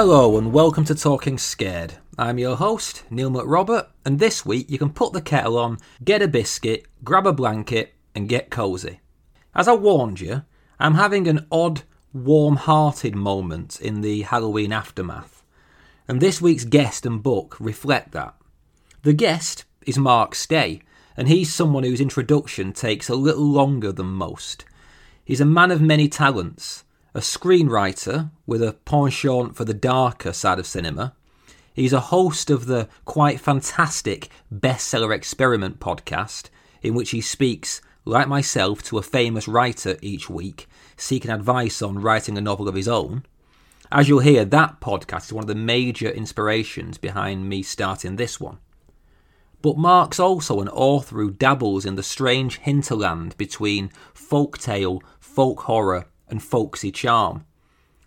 Hello and welcome to Talking Scared. I'm your host, Neil McRobert, and this week you can put the kettle on, get a biscuit, grab a blanket, and get cosy. As I warned you, I'm having an odd, warm hearted moment in the Halloween aftermath, and this week's guest and book reflect that. The guest is Mark Stay, and he's someone whose introduction takes a little longer than most. He's a man of many talents, a screenwriter with a penchant for the darker side of cinema. He's a host of the quite fantastic Bestseller Experiment podcast, in which he speaks, like myself, to a famous writer each week, seeking advice on writing a novel of his own. As you'll hear, that podcast is one of the major inspirations behind me starting this one. But Mark's also an author who dabbles in the strange hinterland between folktale, folk horror, and folksy charm.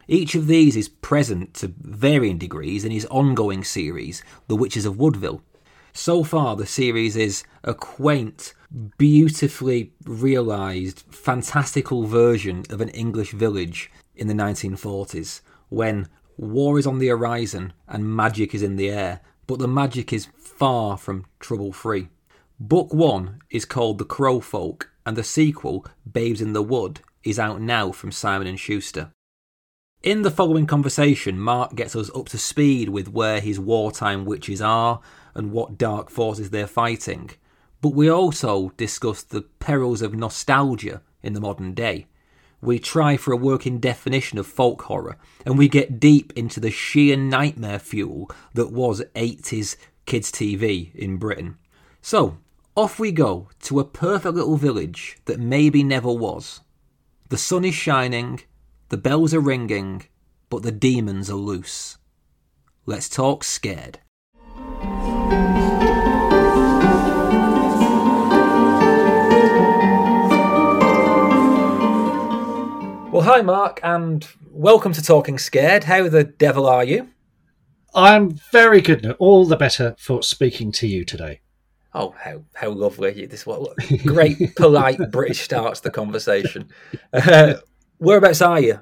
Each of these is present to varying degrees in his ongoing series, The Witches of Woodville. So far, the series is a quaint, beautifully realised, fantastical version of an English village in the 1940s when war is on the horizon and magic is in the air, but the magic is far from trouble free. Book one is called The Crow Folk, and the sequel, Babes in the Wood, is out now from Simon and Schuster. In the following conversation, Mark gets us up to speed with where his wartime witches are and what dark forces they're fighting. But we also discuss the perils of nostalgia in the modern day. We try for a working definition of folk horror, and we get deep into the sheer nightmare fuel that was 80s kids' TV in Britain. So, off we go to a perfect little village that maybe never was. The sun is shining, the bells are ringing, but the demons are loose. Let's talk scared. Well, hi, Mark, and welcome to Talking Scared. How the devil are you? I'm very good. now. All the better for speaking to you today. Oh, how how lovely! This what great, polite British start to the conversation. Uh, whereabouts are you?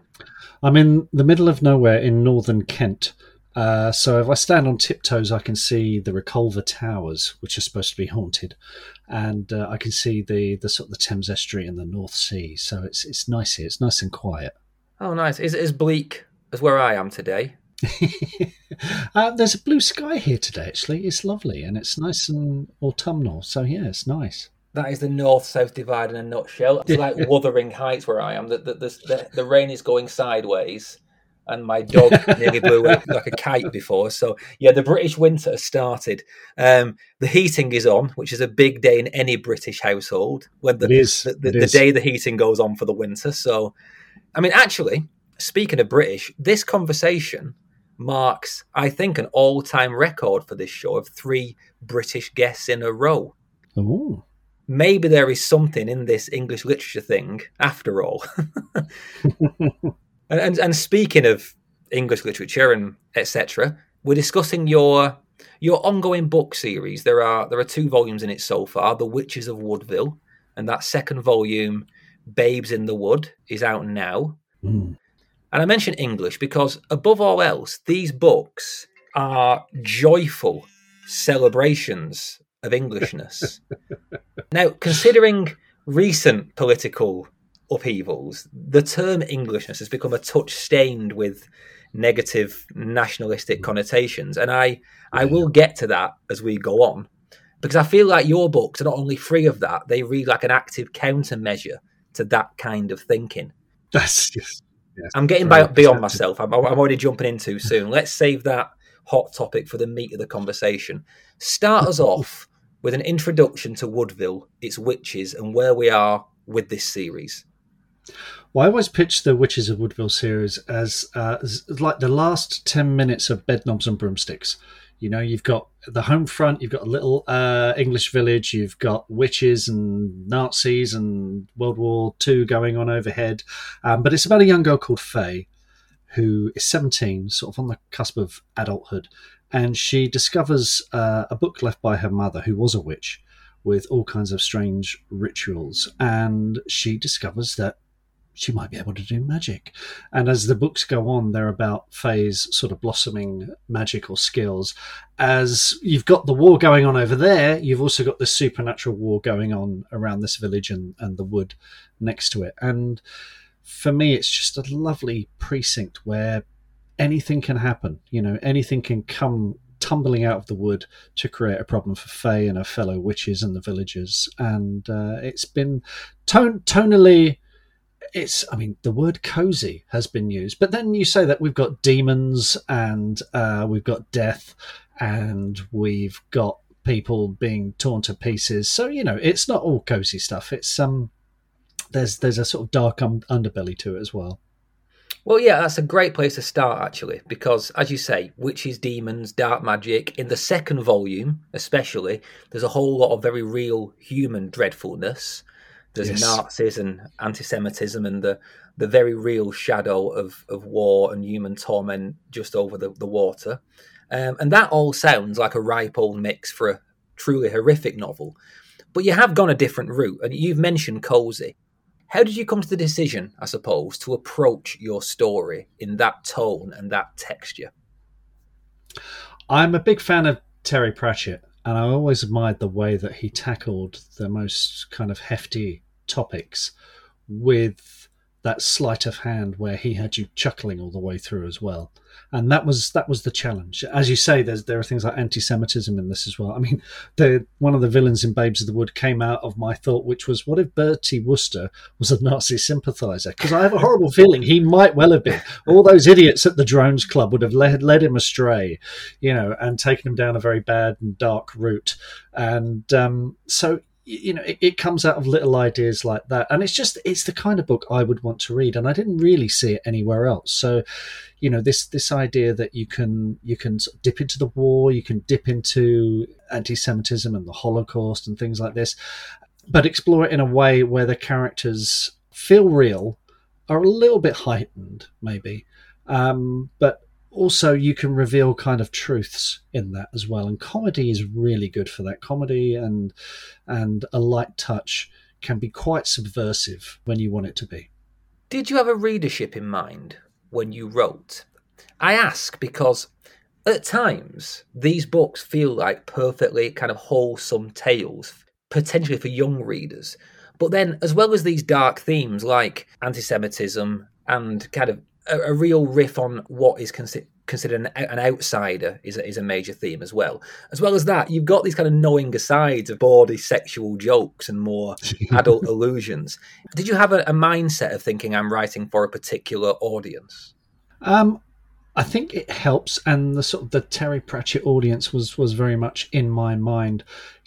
I'm in the middle of nowhere in northern Kent. Uh, so if I stand on tiptoes, I can see the Reculver Towers, which are supposed to be haunted, and uh, I can see the the sort of the Thames Estuary and the North Sea. So it's it's nice here. It's nice and quiet. Oh, nice. Is it as bleak as where I am today? uh, there's a blue sky here today. Actually, it's lovely and it's nice and autumnal. So yeah, it's nice. That is the north-south divide in a nutshell. It's like Wuthering Heights where I am. The, the, the, the rain is going sideways, and my dog nearly blew up like a kite before. So yeah, the British winter has started. Um, the heating is on, which is a big day in any British household. When the, It is. the, the, the day the heating goes on for the winter. So, I mean, actually, speaking of British, this conversation marks, I think, an all-time record for this show of three British guests in a row. Ooh. Maybe there is something in this English literature thing after all. and, and and speaking of English literature and etc., we're discussing your your ongoing book series. There are there are two volumes in it so far. The Witches of Woodville, and that second volume, Babes in the Wood, is out now. Mm. And I mention English because, above all else, these books are joyful celebrations of Englishness. now, considering recent political upheavals, the term Englishness has become a touch stained with negative nationalistic connotations. And I, I will get to that as we go on. Because I feel like your books are not only free of that, they read like an active countermeasure to that kind of thinking. That's just. Yes, I'm getting beyond myself. I'm, I'm already jumping in too soon. Let's save that hot topic for the meat of the conversation. Start us off with an introduction to Woodville, its witches, and where we are with this series. Well, I always pitch the Witches of Woodville series as, uh, as like the last 10 minutes of Bedknobs and Broomsticks. You know, you've got the home front, you've got a little uh, English village, you've got witches and Nazis and World War II going on overhead. Um, but it's about a young girl called Faye who is 17, sort of on the cusp of adulthood. And she discovers uh, a book left by her mother, who was a witch, with all kinds of strange rituals. And she discovers that she might be able to do magic. And as the books go on, they're about Faye's sort of blossoming magical skills. As you've got the war going on over there, you've also got the supernatural war going on around this village and, and the wood next to it. And for me, it's just a lovely precinct where anything can happen. You know, anything can come tumbling out of the wood to create a problem for Faye and her fellow witches and the villagers. And uh, it's been ton- tonally it's i mean the word cozy has been used but then you say that we've got demons and uh, we've got death and we've got people being torn to pieces so you know it's not all cozy stuff it's um there's there's a sort of dark underbelly to it as well well, yeah, that's a great place to start, actually, because as you say, witches, demons, dark magic. In the second volume, especially, there's a whole lot of very real human dreadfulness. There's yes. Nazis and anti-Semitism and the the very real shadow of, of war and human torment just over the, the water. Um, and that all sounds like a ripe old mix for a truly horrific novel. But you have gone a different route, and you've mentioned cozy. How did you come to the decision, I suppose, to approach your story in that tone and that texture? I'm a big fan of Terry Pratchett, and I always admired the way that he tackled the most kind of hefty topics with that sleight of hand where he had you chuckling all the way through as well. And that was that was the challenge. As you say there's there are things like anti-semitism in this as well. I mean the one of the villains in babes of the wood came out of my thought which was what if bertie wooster was a nazi sympathizer? Because i have a horrible feeling he might well have been. All those idiots at the drones club would have led, led him astray you know and taken him down a very bad and dark route. And um, so you know, it, it, comes out of little ideas like that, and it's just it's the kind of book I would want to read, and I didn't really see it anywhere else. So, you know, this this idea that you can you can sort of dip into the war, you can dip into anti-Semitism and the Holocaust and things like this, but explore it in a way where the characters feel real, are a little bit heightened, maybe, um, but also you can reveal kind of truths in that as well and comedy is really good for that. Comedy and and a light touch can be quite subversive when you want it to be. Did you have a readership in mind when you wrote? I ask because at times these books feel like perfectly kind of wholesome tales potentially for young readers. But then as well as these dark themes like anti-semitism and kind of a, a real riff on what is considered considered an, an, outsider is a, is a major theme as well. As well as that, you've got these kind of knowing asides of bawdy sexual jokes and more adult allusions. Did you have a, a, mindset of thinking I'm writing for a particular audience? Um, I think it helps, and the sort of the Terry Pratchett audience was was very much in my mind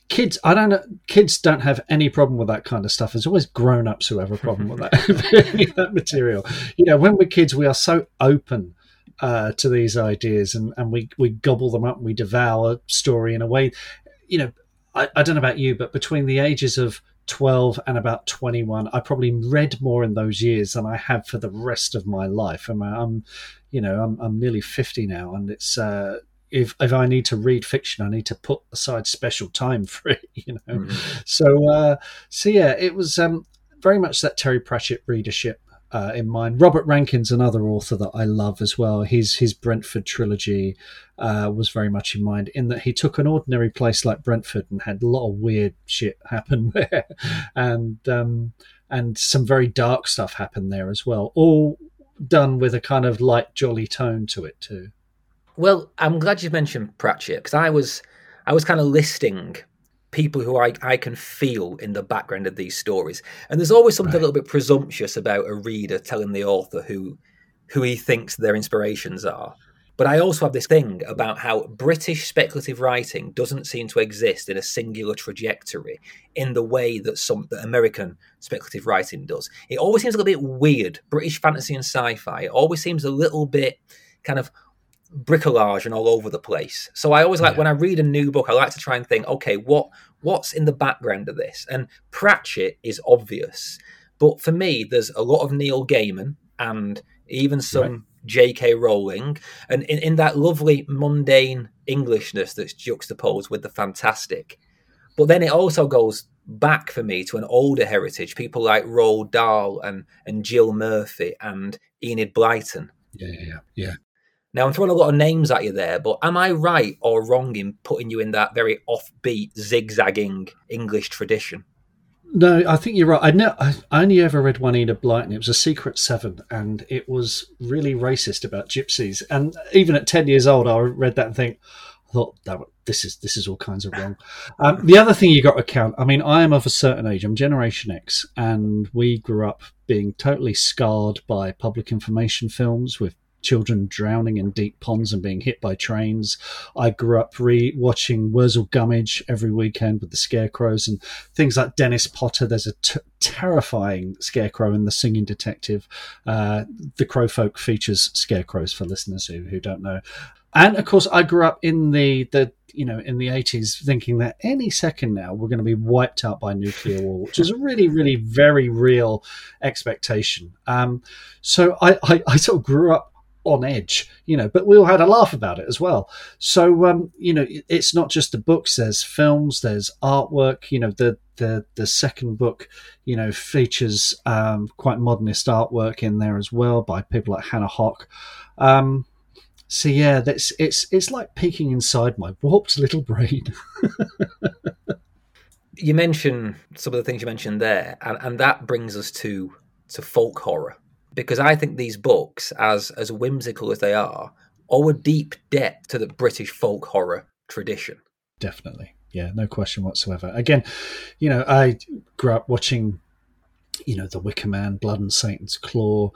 kids i don't know kids don't have any problem with that kind of stuff. There's always grown-ups who have a problem with that, that material. You know when we're kids we are so open uh, to these ideas and, and we, we gobble them up and we devour story in a way. You know I, I don't know about you but between the ages of 12 and about 21 i probably read more in those years than i have for the rest of my life. I'm, I'm you know I'm, I'm nearly 50 now and it's uh, if if I need to read fiction, I need to put aside special time for it. You know, mm-hmm. so uh, so yeah, it was um, very much that Terry Pratchett readership. Uh, in mind, Robert Rankin's, another author that I love as well. His his Brentford trilogy uh, was very much in mind in that he took an ordinary place like Brentford and had a lot of weird shit happen there, and um, and some very dark stuff happened there as well. All done with a kind of light, jolly tone to it too. Well, I'm glad you mentioned Pratchett because I was I was kind of listing people who I, I can feel in the background of these stories. And there's always something right. a little bit presumptuous about a reader telling the author who who he thinks their inspirations are. But I also have this thing about how British speculative writing doesn't seem to exist in a singular trajectory in the way that some that American speculative writing does. It always seems a little bit weird. British fantasy and sci-fi. It always seems a little bit kind of bricolage and all over the place. So I always like yeah. when I read a new book, I like to try and think, okay, what what's in the background of this? And Pratchett is obvious, but for me, there's a lot of Neil Gaiman and even some right. J.K. Rowling, and in, in that lovely mundane Englishness that's juxtaposed with the fantastic. But then it also goes back for me to an older heritage, people like Roald Dahl and, and Jill Murphy and Enid Blyton. Yeah, yeah, yeah. Now, I'm throwing a lot of names at you there, but am I right or wrong in putting you in that very offbeat, zigzagging English tradition? No, I think you're right. I know. I only ever read one Enid Blyton. It was a Secret Seven, and it was really racist about gypsies. And even at ten years old, I read that and think, I thought that this is this is all kinds of wrong. Um, the other thing you got to count. I mean, I am of a certain age. I'm Generation X, and we grew up being totally scarred by public information films with children drowning in deep ponds and being hit by trains. I grew up re watching Wurzel Gummidge every weekend with the scarecrows and things like Dennis Potter. There's a t- terrifying scarecrow in The Singing Detective. Uh, the Crow Folk features scarecrows for listeners who, who don't know. And of course, I grew up in the, the you know in the 80s thinking that any second now we're going to be wiped out by nuclear war which is a really really very real expectation um, so I, I, I sort of grew up on edge, you know, but we all had a laugh about it as well. So, um, you know, it's not just the books, there's films, there's artwork, you know, the, the, the second book, you know, features, um, quite modernist artwork in there as well by people like Hannah Höch. Um, so yeah, that's, it's, it's like peeking inside my warped little brain. you mentioned some of the things you mentioned there, and, and that brings us to, to folk horror because I think these books, as as whimsical as they are, owe a deep debt to the British folk horror tradition. Definitely, yeah, no question whatsoever. Again, you know, I grew up watching, you know, The Wicker Man, Blood and Satan's Claw.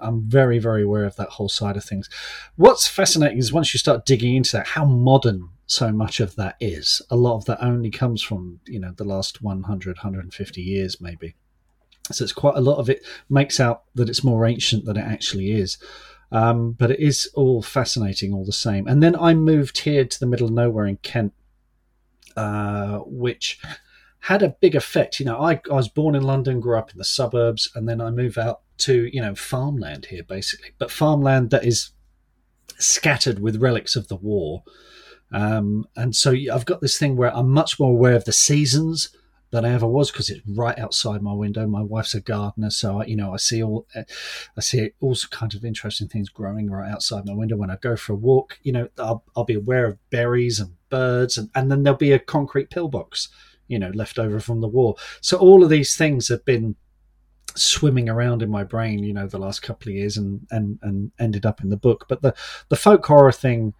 I'm very, very aware of that whole side of things. What's fascinating is once you start digging into that, how modern so much of that is. A lot of that only comes from, you know, the last 100, 150 years, maybe. So it's quite a lot of it makes out that it's more ancient than it actually is. Um, but it is all fascinating all the same. And then I moved here to the middle of nowhere in Kent, uh, which had a big effect. You know, I, I was born in London, grew up in the suburbs, and then I move out to, you know, farmland here basically. But farmland that is scattered with relics of the war. Um, and so I've got this thing where I'm much more aware of the seasons than I ever was because it's right outside my window. My wife's a gardener, so I, you know I see all eh, I see all kinds of interesting things growing right outside my window. When I go for a walk, you know I'll, I'll be aware of berries and birds, and, and then there'll be a concrete pillbox, you know, left over from the war. So all of these things have been swimming around in my brain, you know, the last couple of years, and and and ended up in the book. But the the folk horror thing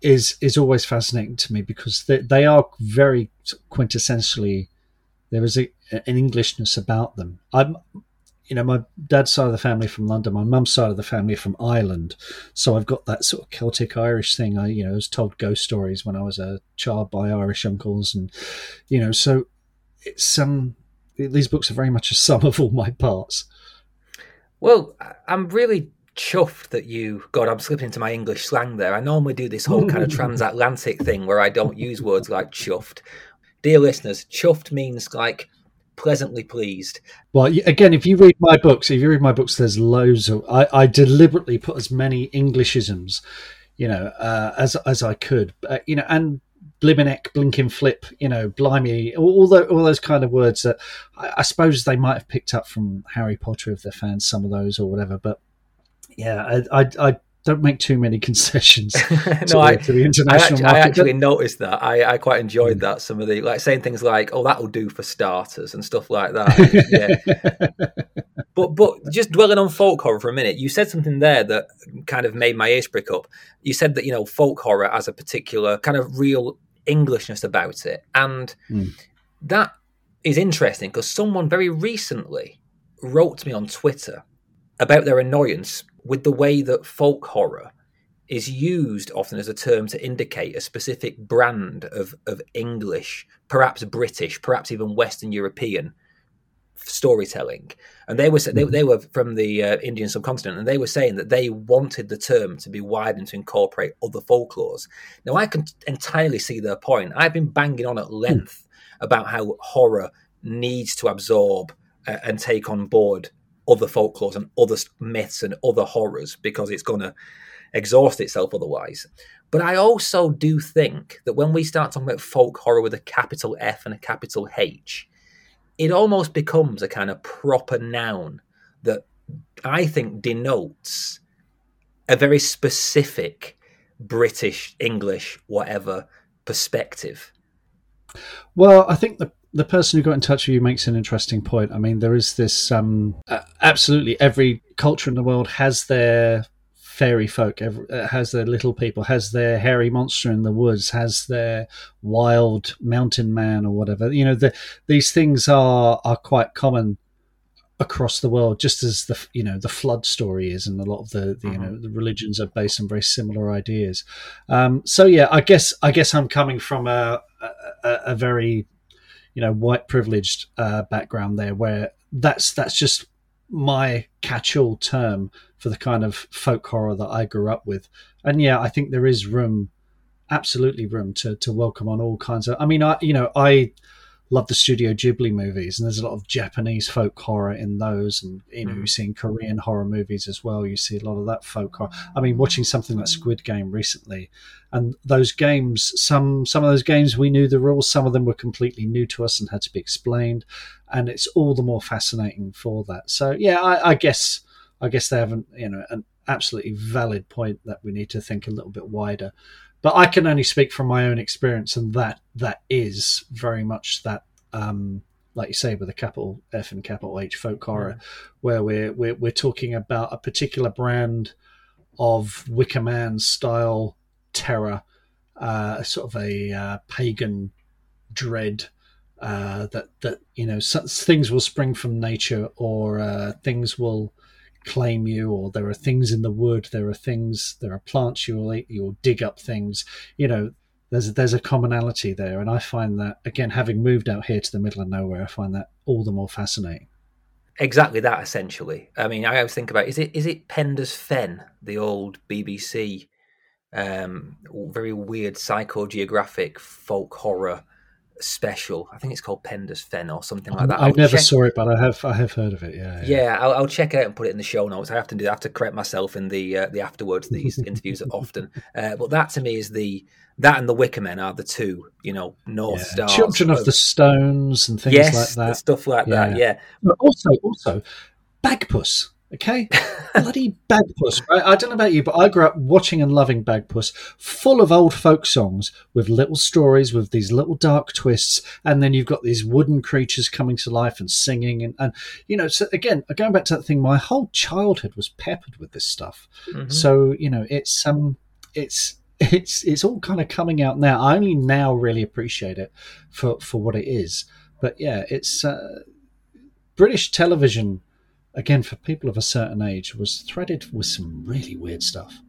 is is always fascinating to me because they, they are very quintessentially there is a, an Englishness about them. I'm, you know, my dad's side of the family from London, my mum's side of the family from Ireland, so I've got that sort of Celtic Irish thing. I, you know, was told ghost stories when I was a child by Irish uncles, and you know, so it's um, these books are very much a sum of all my parts. Well, I'm really chuffed that you God, I'm slipping into my English slang there. I normally do this whole kind of transatlantic thing where I don't use words like chuffed dear listeners, chuffed means like pleasantly pleased. Well, again, if you read my books, if you read my books, there's loads of. I, I deliberately put as many Englishisms, you know, uh, as as I could, uh, you know, and blimmineck, blinking flip, you know, blimey, all, the, all those kind of words that I, I, suppose they might have picked up from Harry Potter if they're fans, some of those or whatever. But yeah, I, I, I don't make too many concessions no, to, I, to the international I actually, market. I actually noticed that. I, I quite enjoyed mm. that. Some of the like saying things like, "Oh, that'll do for starters" and stuff like that. yeah. but but just dwelling on folk horror for a minute, you said something there that kind of made my ears prick up. You said that you know folk horror has a particular kind of real Englishness about it, and mm. that is interesting because someone very recently wrote to me on Twitter about their annoyance with the way that folk horror is used often as a term to indicate a specific brand of, of English, perhaps British, perhaps even Western European storytelling. And they were they, they were from the uh, Indian subcontinent, and they were saying that they wanted the term to be widened to incorporate other folklores. Now, I can entirely see their point. I've been banging on at length about how horror needs to absorb uh, and take on board other folklores and other myths and other horrors because it's going to exhaust itself otherwise. But I also do think that when we start talking about folk horror with a capital F and a capital H, it almost becomes a kind of proper noun that I think denotes a very specific British, English, whatever perspective. Well, I think the the person who got in touch with you makes an interesting point. I mean, there is this um, absolutely every culture in the world has their fairy folk, uh, has their little people, has their hairy monster in the woods, has their wild mountain man or whatever. You know, the, these things are are quite common across the world, just as the you know the flood story is, and a lot of the, the you know mm-hmm. the religions are based on very similar ideas. Um, so yeah, I guess I guess I'm coming from a a, a very you know white privileged uh, background there, where that's that's just my catch-all term for the kind of folk horror that I grew up with. And yeah, I think there is room, absolutely room to to welcome on all kinds of. I mean, I you know I love the Studio Ghibli movies, and there's a lot of Japanese folk horror in those, and you know, mm. you've seen Korean horror movies as well. You see a lot of that folk horror. I mean, watching something like Squid Game recently, and those games, some some of those games we knew the rules, some of them were completely new to us and had to be explained, and it's all the more fascinating for that. So yeah, I, I guess I guess they haven't, you know, an absolutely valid point that we need to think a little bit wider but I can only speak from my own experience, and that that is very much that, um, like you say, with a capital F and capital H folk horror, where we're, we're we're talking about a particular brand of Wicker Man style terror, uh, sort of a uh, pagan dread uh, that that you know things will spring from nature or uh, things will claim you, or there are things in the wood, there are things, there are plants you will eat, you will dig up things. You know, there's there's a commonality there, and I find that again, having moved out here to the middle of nowhere, I find that all the more fascinating. Exactly that, essentially. I mean, I always think about is it is it Penda's Fen, the old BBC, um, very weird psychogeographic folk horror special. I think it's called Penda's Fen or something like that. I've never check... saw it, but I have I have heard of it. Yeah, yeah. yeah I'll, I'll, check it out and put it in the show notes. I have to do I have to correct myself in the uh, the afterwards. These interviews are often, uh, but that to me is the that and the Wicker Men are the two, you know, North yeah. Stars. Children of, of, the Stones and things yes, like that. Stuff like yeah. that. Yeah. But also, also, Bagpuss. Okay, bloody Bagpuss. Right? I don't know about you, but I grew up watching and loving Bagpuss, full of old folk songs with little stories, with these little dark twists, and then you've got these wooden creatures coming to life and singing, and, and you know. So again, going back to that thing, my whole childhood was peppered with this stuff. Mm-hmm. So you know, it's um, it's it's it's all kind of coming out now. I only now really appreciate it for for what it is. But yeah, it's uh, British television again, for people of a certain age, was threaded with some really weird stuff.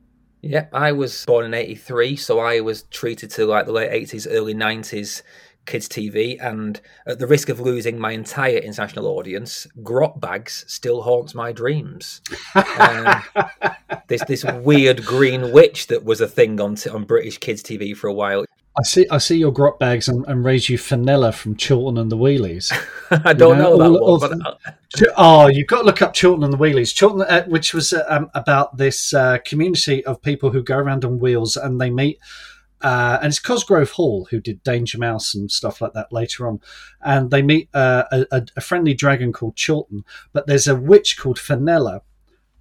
Yeah, I was born in 83, so I was treated to like the late 80s, early 90s kids TV, and at the risk of losing my entire international audience, Grotbags still haunts my dreams. um, this this weird green witch that was a thing on t- on British kids TV for a while. I see. I see your Grotbags and, and raise you Fenella from Chorlton and the Wheelies. I don't you know, know that all, one. But... oh, you've got to look up Chorlton and the Wheelies. Chorlton, uh, which was uh, um, about this uh, community of people who go around on wheels and they meet. Uh, and it's Cosgrove Hall who did Danger Mouse and stuff like that later on. And they meet uh, a, a, friendly dragon called Chorlton, but there's a witch called Fenella,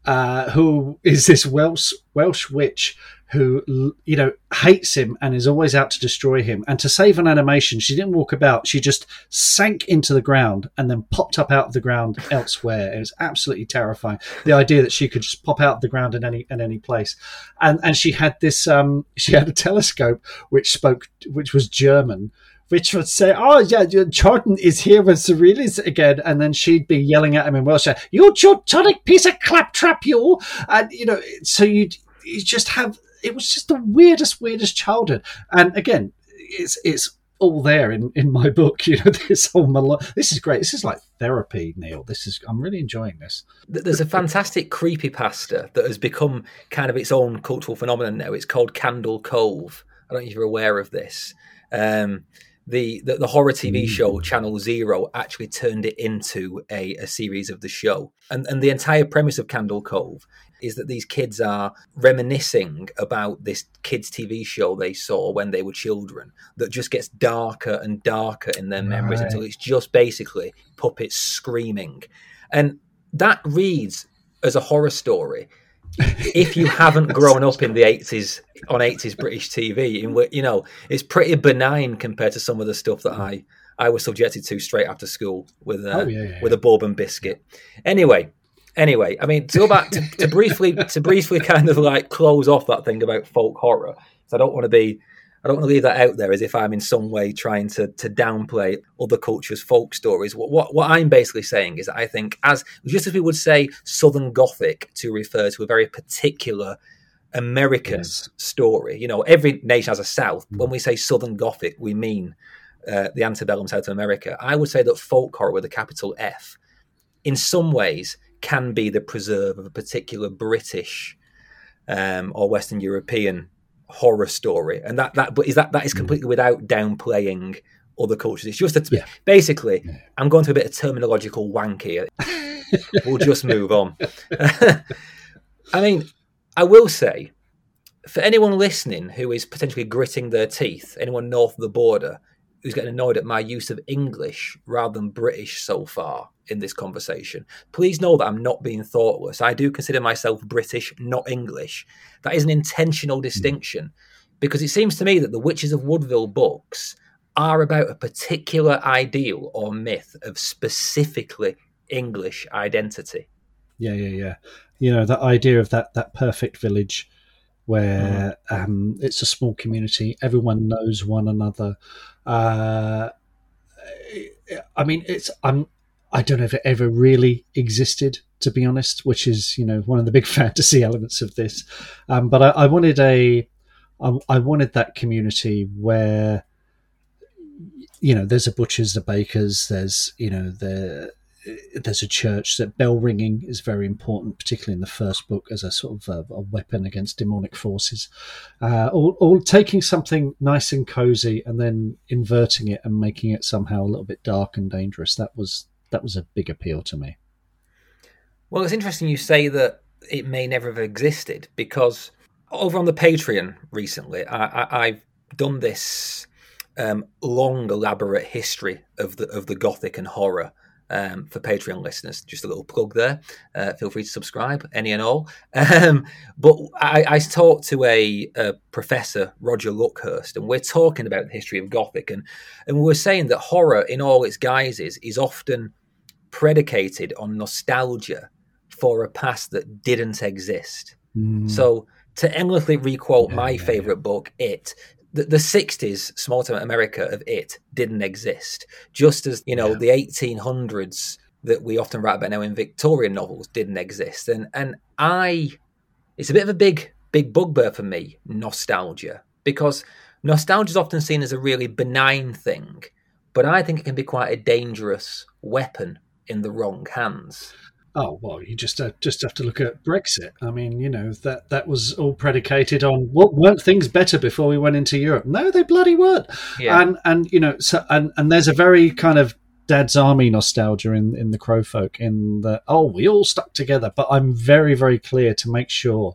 uh, who is this Welsh Welsh witch who you know hates him and is always out to destroy him. And to save an animation she didn't walk about. She just sank into the ground and then popped up out of the ground elsewhere. It was absolutely terrifying. The idea that she could just pop out of the ground in any in any place. And and she had this um she had a telescope which spoke which was german which would say, "Oh yeah, Jordan is here with Surrealis again," and then she'd be yelling at him in Welsh, "You Teutonic piece of claptrap, you!" And you know, so you'd you just have it was just the weirdest, weirdest childhood. And again, it's it's all there in, in my book. You know, this whole this is great. This is like therapy, Neil. This is I'm really enjoying this. There's a fantastic creepy pasta that has become kind of its own cultural phenomenon now. It's called Candle Cove. I don't know if you're aware of this. Um, the, the, the horror TV mm. show Channel Zero actually turned it into a, a series of the show, and and the entire premise of Candle Cove is that these kids are reminiscing about this kids' TV show they saw when they were children that just gets darker and darker in their memories Right. until it's just basically puppets screaming. And that reads as a horror story if you haven't grown up in the 80s on 80s British TV, in which, you know, it's pretty benign compared to some of the stuff that I I was subjected to straight after school with uh, Oh, yeah, yeah, with a bourbon biscuit. Anyway, anyway, I mean, to go back to, to briefly to briefly kind of like close off that thing about folk horror. So I don't want to be I don't want to leave that out there as if I'm in some way trying to to downplay other cultures' folk stories. What what, what I'm basically saying is that I think as just as we would say Southern Gothic to refer to a very particular American Yes. story. You know, every nation has a South. When we say Southern Gothic, we mean uh, the antebellum South America. I would say that folk horror with a capital F, in some ways, can be the preserve of a particular British um, or Western European horror story, and that that but is that that is completely without downplaying other cultures. It's just that Yeah. basically, I'm going to a bit of terminological wank here. we'll just move on. I mean, I will say, for anyone listening who is potentially gritting their teeth, anyone north of the border who's getting annoyed at my use of English rather than British so far in this conversation, please know that I'm not being thoughtless. I do consider myself British, not English. That is an intentional distinction because it seems to me that the Witches of Woodville books are about a particular ideal or myth of specifically English identity. Yeah, yeah, yeah. You know that idea of that that perfect village where um, it's a small community, everyone knows one another. Uh, I mean, it's I'm I don't know if it ever really existed, to be honest, which is you know one of the big fantasy elements of this. Um, but I, I wanted a I, I wanted that community where you know there's a butchers, the bakers, there's you know the there's a church that bell ringing is very important, particularly in the first book as a sort of a, a weapon against demonic forces. Uh, all, all taking something nice and cozy and then inverting it and making it somehow a little bit dark and dangerous. That was that was a big appeal to me. Well, it's interesting you say that it may never have existed because over on the Patreon recently, I, I've done this um, long, elaborate history of the of the Gothic and horror um, for Patreon listeners. Just a little plug there. Uh, feel free to subscribe, any and all. Um, but I, I talked to a, a professor, Roger Luckhurst, and we're talking about the history of Gothic, and and we're saying that horror in all its guises is often predicated on nostalgia for a past that didn't exist. Mm. So to endlessly requote Yeah, my yeah, favorite book, It, the, the 60s small town America of It didn't exist. Just as, you know, Yeah. the 1800s that we often write about now in Victorian novels didn't exist. And and I it's a bit of a big big bugbear for me, nostalgia, because nostalgia is often seen as a really benign thing, but I think it can be quite a dangerous weapon in the wrong hands. Oh well, you just uh, just have to look at Brexit. I mean, you know that that was all predicated on what weren't things better before we went into Europe? No, they bloody weren't. Yeah. And and you know, so and and there's a very kind of Dad's Army nostalgia in in the Crow folk in the oh we all stuck together. But I'm very very clear to make sure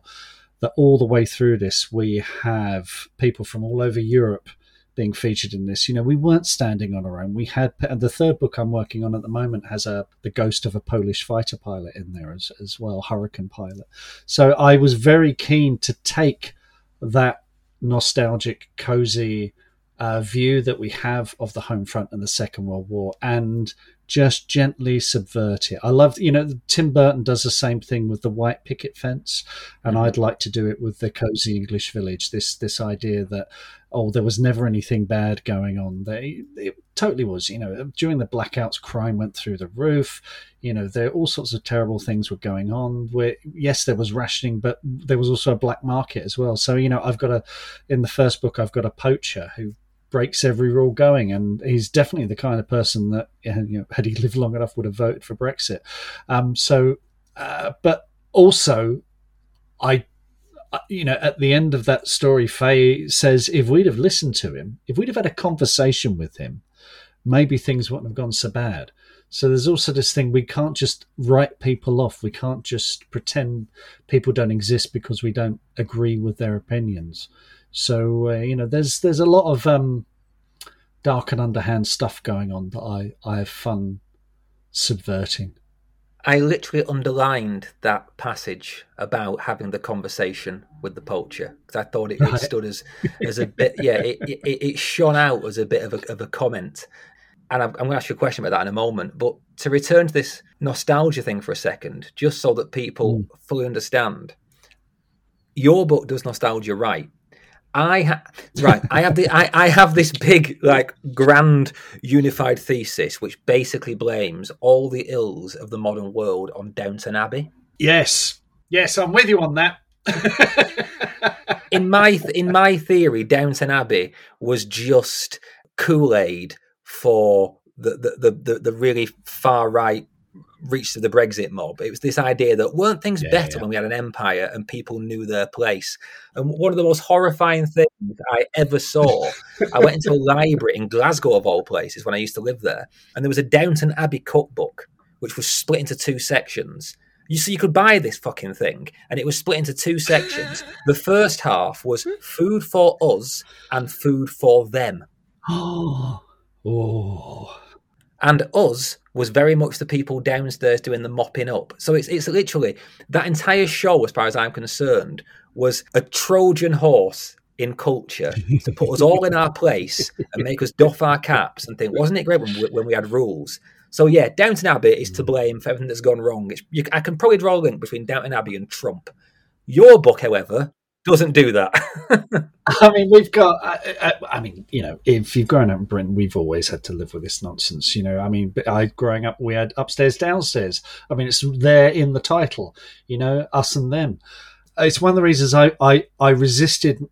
that all the way through this we have people from all over Europe being featured in this. You know, we weren't standing on our own. We had and the third book I'm working on at the moment has a the ghost of a Polish fighter pilot in there as as well, Hurricane pilot. So I was very keen to take that nostalgic, cozy uh, view that we have of the home front and the Second World War and just gently subvert it. I love, you know, Tim Burton does the same thing with the white picket fence, and I'd like to do it with the cozy English village. This this idea that oh, there was never anything bad going on. They it totally was. You know, during the blackouts, crime went through the roof. You know, there all sorts of terrible things were going on. Where yes, there was rationing, but there was also a black market as well. So you know, I've got a in the first book, I've got a poacher who breaks every rule going, and he's definitely the kind of person that you know, had he lived long enough would have voted for Brexit. Um, so, uh, but also, I, you know, at the end of that story, Faye says if we'd have listened to him, if we'd have had a conversation with him, maybe things wouldn't have gone so bad. So there's also this thing we can't just write people off. We can't just pretend people don't exist because we don't agree with their opinions. So uh, you know, there's there's a lot of um, dark and underhand stuff going on that I I have fun subverting. I literally underlined that passage about having the conversation with the poacher because I thought it, it, stood as as a bit, yeah, it, it, it shone out as a bit of a, of a comment. And I'm, I'm going to ask you a question about that in a moment. But to return to this nostalgia thing for a second, just so that people mm. fully understand, your book does nostalgia right. I ha- right. I have the I, I have this big like grand unified thesis which basically blames all the ills of the modern world on Downton Abbey. Yes, yes, I'm with you on that. in my in my theory, Downton Abbey was just Kool Aid for the the, the the really far right reached to the Brexit mob. It was this idea that weren't things yeah, better yeah. when we had an empire and people knew their place. And one of the most horrifying things I ever saw, I went into a library in Glasgow of all places when I used to live there, and there was a Downton Abbey cookbook which was split into two sections. You so you could buy this fucking thing, and it was split into two sections. The first half was food for us and food for them. Oh, oh. And us was very much the people downstairs doing the mopping up. So it's it's literally that entire show, as far as I'm concerned, was a Trojan horse in culture to put us all in our place and make us doff our caps and think, wasn't it great when we, when we had rules? So yeah, Downton Abbey is to mm. blame for everything that's gone wrong. You, I can probably draw a link between Downton Abbey and Trump. Your book, however, doesn't do that. I mean, we've got. I, I, I, mean, you know, if you've grown up in Britain, we've always had to live with this nonsense. You know, I mean, I growing up, we had upstairs, downstairs. I mean, it's there in the title. You know, us and them. It's one of the reasons I I, I resisted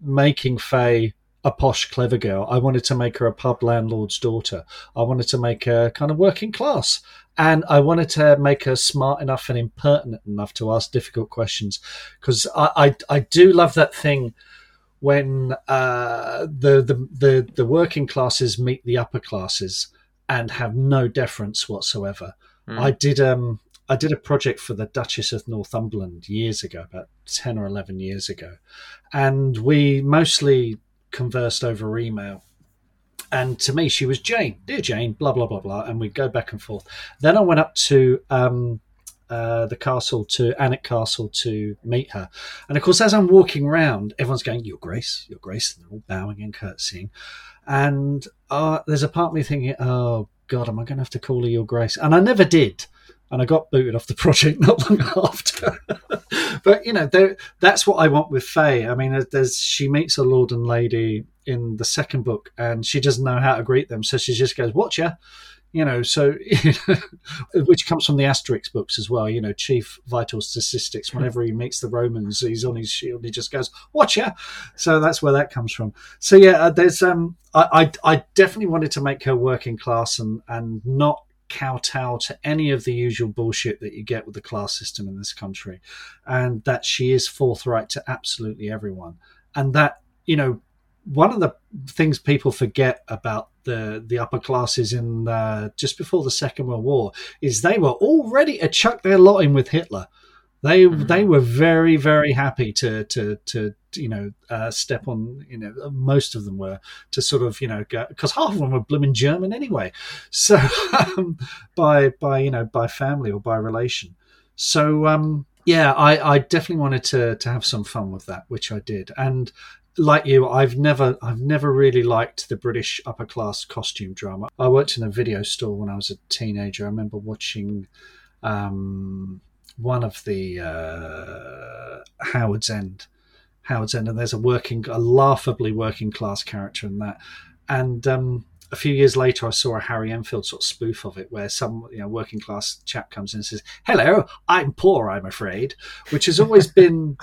making Faye a posh, clever girl. I wanted to make her a pub landlord's daughter. I wanted to make her kind of working class. And I wanted to make her smart enough and impertinent enough to ask difficult questions. Because I, I, I, do love that thing when uh, the, the, the, the working classes meet the upper classes and have no deference whatsoever. Mm. I did um I did a project for the Duchess of Northumberland years ago, about 10 or 11 years ago. And we mostly conversed over email. And to me, she was Jane, dear Jane, blah, blah, blah, blah. And we'd go back and forth. Then I went up to um, uh, the castle, to Alnwick Castle, to meet her. And of course, as I'm walking around, everyone's going, Your Grace, Your Grace. And they're all bowing and curtsying. And uh, there's a part of me thinking, Oh, God, am I going to have to call her Your Grace? And I never did and I got booted off the project not long after. but you know, that's what I want with Faye. I mean, there's she meets a lord and lady in the second book, and she doesn't know how to greet them, so she just goes, "Watch ya." You know, so which comes from the Asterix books as well. You know, chief Vitalstatistix. Whenever he meets the Romans, he's on his shield. He just goes, "Watch ya." So that's where that comes from. So yeah, uh, there's um, I, I I definitely wanted to make her working class and and not kowtow to any of the usual bullshit that you get with the class system in this country, and that she is forthright to absolutely everyone, and that you know one of the things people forget about the the upper classes in uh, just before the Second World War is they were all ready to chuck their lot in with Hitler. They mm-hmm. they were very very happy to to to you know uh, step on you know most of them were to sort of you know because half of them were blooming German anyway, so um, by by you know by family or by relation. So um, yeah, I, I definitely wanted to to have some fun with that, which I did, and like you, I've never I've never really liked the British upper class costume drama. I worked in a video store when I was a teenager. I remember watching um, one of the uh, Howard's End, Howard's End, and there's a working, a laughably working class character in that. And um, a few years later, I saw a Harry Enfield sort of spoof of it, where some you know working class chap comes in and says, "Hello, I'm poor, I'm afraid," which has always been.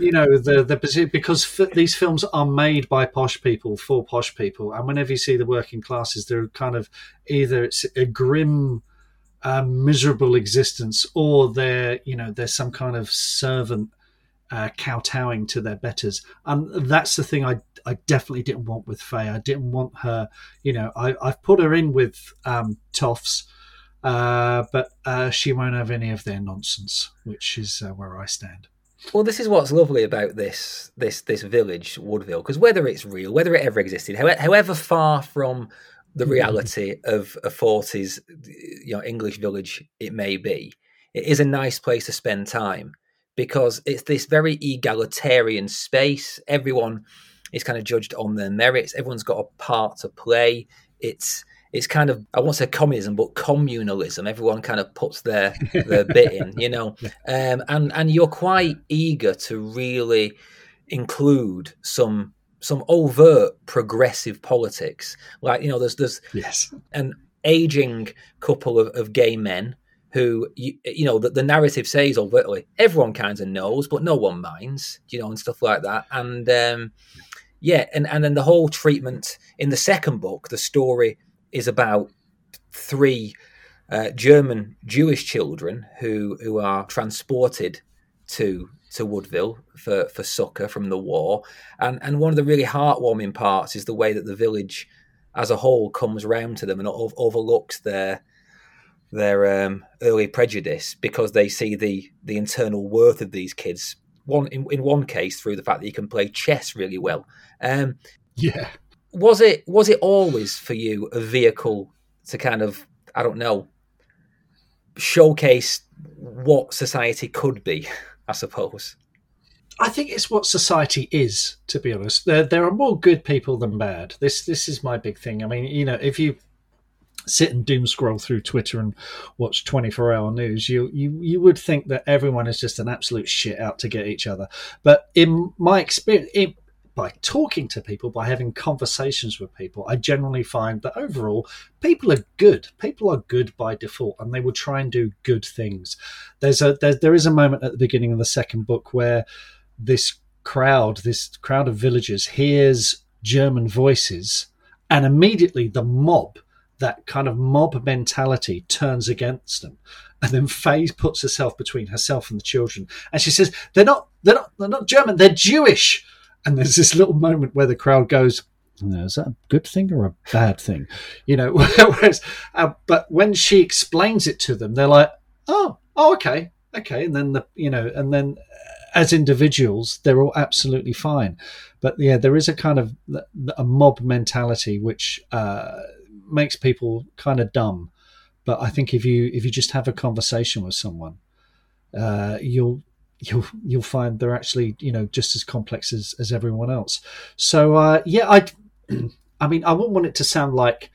You know the the because f- these films are made by posh people for posh people, and whenever you see the working classes, they're kind of either it's a grim a miserable existence or they're you know they're some kind of servant uh, kowtowing to their betters. And that's the thing I, I definitely didn't want with Faye. I didn't want her, you know, I, I've put her in with um, Toffs, uh, but uh, she won't have any of their nonsense, which is uh, where I stand. Well, this is what's lovely about this this this village, Woodville, because whether it's real, whether it ever existed, however, however far from the mm-hmm. reality of a forties, you know, English village it may be, it is a nice place to spend time because it's this very egalitarian space. Everyone is kind of judged on their merits. Everyone's got a part to play. It's it's kind of I won't say communism, but communalism. Everyone kind of puts their their bit in, you know, um, and and you're quite eager to really include some some overt progressive politics. Like you know, there's there's yes an aging couple of, of gay men who you, you know the, the narrative says overtly everyone kind of knows, but no one minds, you know, and stuff like that. And um, yeah, and and then the whole treatment in the second book, the story is about three uh, German Jewish children who who are transported to to Woodville for for succor from the war, and and one of the really heartwarming parts is the way that the village as a whole comes round to them and overlooks their their um, early prejudice because they see the the internal worth of these kids. One in, in one case through the fact that you can play chess really well. Um, yeah. Was it was it always for you a vehicle to kind of I don't know showcase what society could be? I suppose. I think it's what society is, to be honest. There, there are more good people than bad. This, this is my big thing. I mean, you know, if you sit and doom scroll through Twitter and watch 24 hour news, you, you, you would think that everyone is just an absolute shit out to get each other. But in my experience, it, by talking to people, by having conversations with people, I generally find that overall people are good. People are good by default, and they will try and do good things. There's a there, there is a moment at the beginning of the second book where this crowd, this crowd of villagers, hears German voices, and immediately the mob that kind of mob mentality turns against them. And then Faye puts herself between herself and the children, and she says, "They're not, they're not, they're not German. They're Jewish." And there's this little moment where the crowd goes, "Is that a good thing or a bad thing?" You know. Whereas, uh, but when she explains it to them, they're like, "Oh, oh, okay, okay." And then the, you know, and then as individuals, they're all absolutely fine. But yeah, there is a kind of a mob mentality which. Uh, makes people kind of dumb. But I think if you if you just have a conversation with someone, uh, you'll you'll you'll find they're actually you know just as complex as, as everyone else. So uh, yeah, I I mean I wouldn't want it to sound like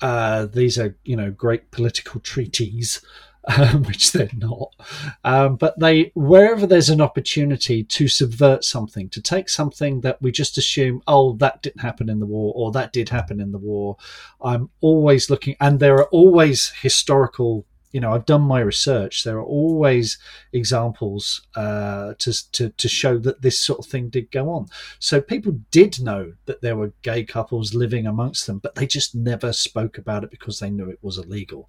uh, these are you know great political treaties um, which they're not. Um, but they, wherever there's an opportunity to subvert something, to take something that we just assume, oh, that didn't happen in the war, or that did happen in the war, I'm always looking, and there are always historical. You know, I've done my research. There are always examples uh, to, to to show that this sort of thing did go on. So people did know that there were gay couples living amongst them, but they just never spoke about it because they knew it was illegal.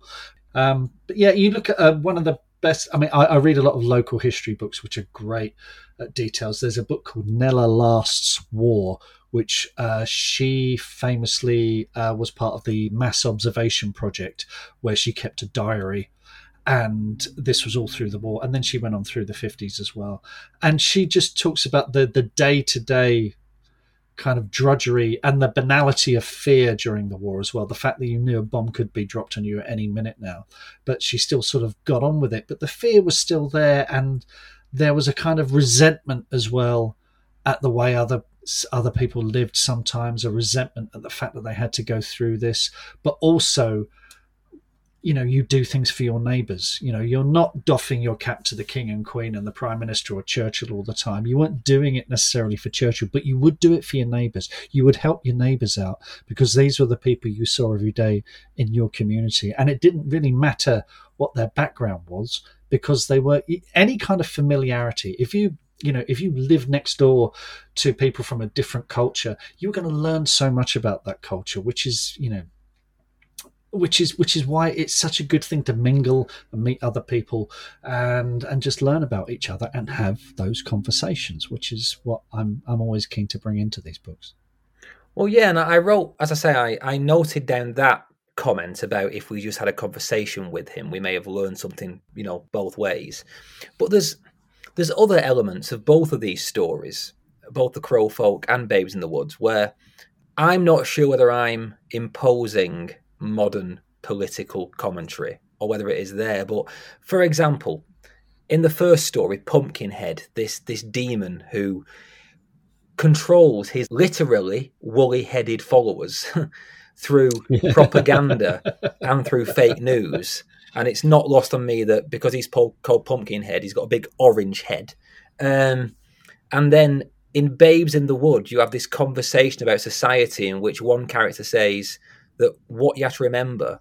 Um, but yeah, you look at uh, one of the best. I mean, I, I, read a lot of local history books, which are great at details. There's a book called Nella Lasts War, which uh, she famously uh, was part of the mass observation project, where she kept a diary. And this was all through the war, and then she went on through the fifties as well. And she just talks about the the day to day kind of drudgery and the banality of fear during the war as well. The fact that you knew a bomb could be dropped on you at any minute now, but she still sort of got on with it. But the fear was still there, and there was a kind of resentment as well at the way other other people lived. Sometimes a resentment at the fact that they had to go through this, but also you know you do things for your neighbors. You know you're not doffing your cap to the king and queen and the prime minister or churchill all the time. You weren't doing it necessarily for churchill but you would do it for your neighbors. You would help your neighbors out because these were the people you saw every day in your community. And it didn't really matter what their background was because they were any kind of familiarity. If you you know if you live next door to people from a different culture you're going to learn so much about that culture which is you know which is which is why it's such a good thing to mingle and meet other people and and just learn about each other and have those conversations which is what i'm i'm always keen to bring into these books. Well yeah and i wrote as i say i i noted down that comment about if we just had a conversation with him we may have learned something you know both ways. But there's there's other elements of both of these stories both the crow folk and babes in the woods where i'm not sure whether i'm imposing modern political commentary or whether it is there. But for example, in the first story, Pumpkinhead, this this demon who controls his literally woolly-headed followers through propaganda and through fake news. And it's not lost on me that because he's called Pumpkinhead, he's got a big orange head. Um, and then in Babes in the Wood, you have this conversation about society in which one character says, that what you have to remember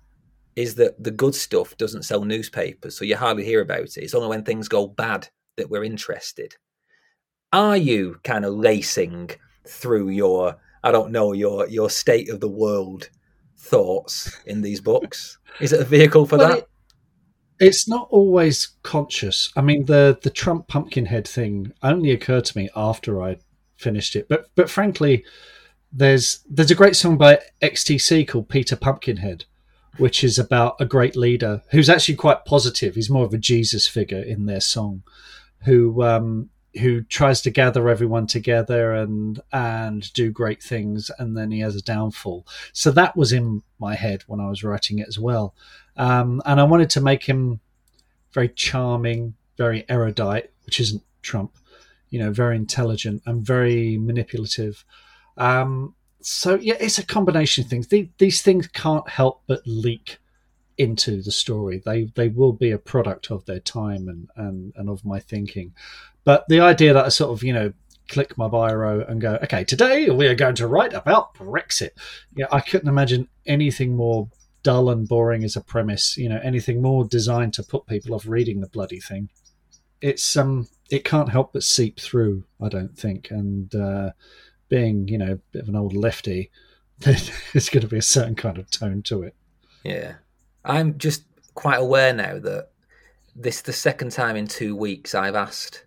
is that the good stuff doesn't sell newspapers, so you hardly hear about it. It's only when things go bad that we're interested. Are you kind of lacing through your, I don't know, your your state of the world thoughts in these books? Is it a vehicle for that? It, it's not always conscious. I mean, the the Trump Pumpkinhead thing only occurred to me after I finished it, but but frankly there's there's a great song by XTC called Peter Pumpkinhead, which is about a great leader who's actually quite positive. He's more of a Jesus figure in their song, who um, who tries to gather everyone together and and do great things, and then he has a downfall. So that was in my head when I was writing it as well, um, and I wanted to make him very charming, very erudite, which isn't Trump, you know, very intelligent and very manipulative. Um, so yeah, it's a combination of things. these things can't help but leak into the story. They they will be a product of their time and and and of my thinking. But the idea that I sort of you know click my biro and go, okay, today we are going to write about Brexit. Yeah, I couldn't imagine anything more dull and boring as a premise. You know, anything more designed to put people off reading the bloody thing. It's um, it can't help but seep through. I don't think, and uh, being, you know, a bit of an old lefty, there's going to be a certain kind of tone to it. Yeah. I'm just quite aware now that this is the second time in two weeks I've asked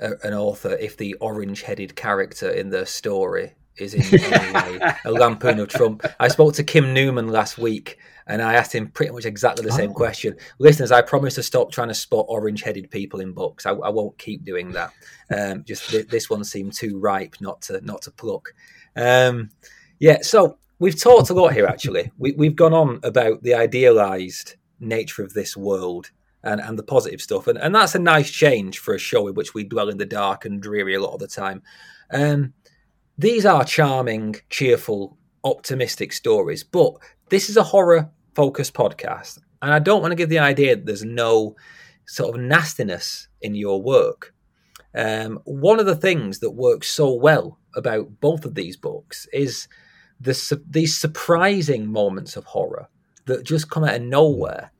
a, an author if the orange headed character in the story is in any way a lampoon of Trump. I spoke to Kim Newman last week and I asked him pretty much exactly the same oh. question. Listeners, I promise to stop trying to spot orange-headed people in books. I, I won't keep doing that. Um, just th- this one seemed too ripe not to not to pluck. Um, yeah, so we've talked a lot here. Actually, we, we've gone on about the idealized nature of this world and, and the positive stuff, and, and that's a nice change for a show in which we dwell in the dark and dreary a lot of the time. Um, these are charming, cheerful, optimistic stories, but this is a horror focused podcast. And I don't want to give the idea that there's no sort of nastiness in your work. Um, one of the things that works so well about both of these books is the, these surprising moments of horror that just come out of nowhere.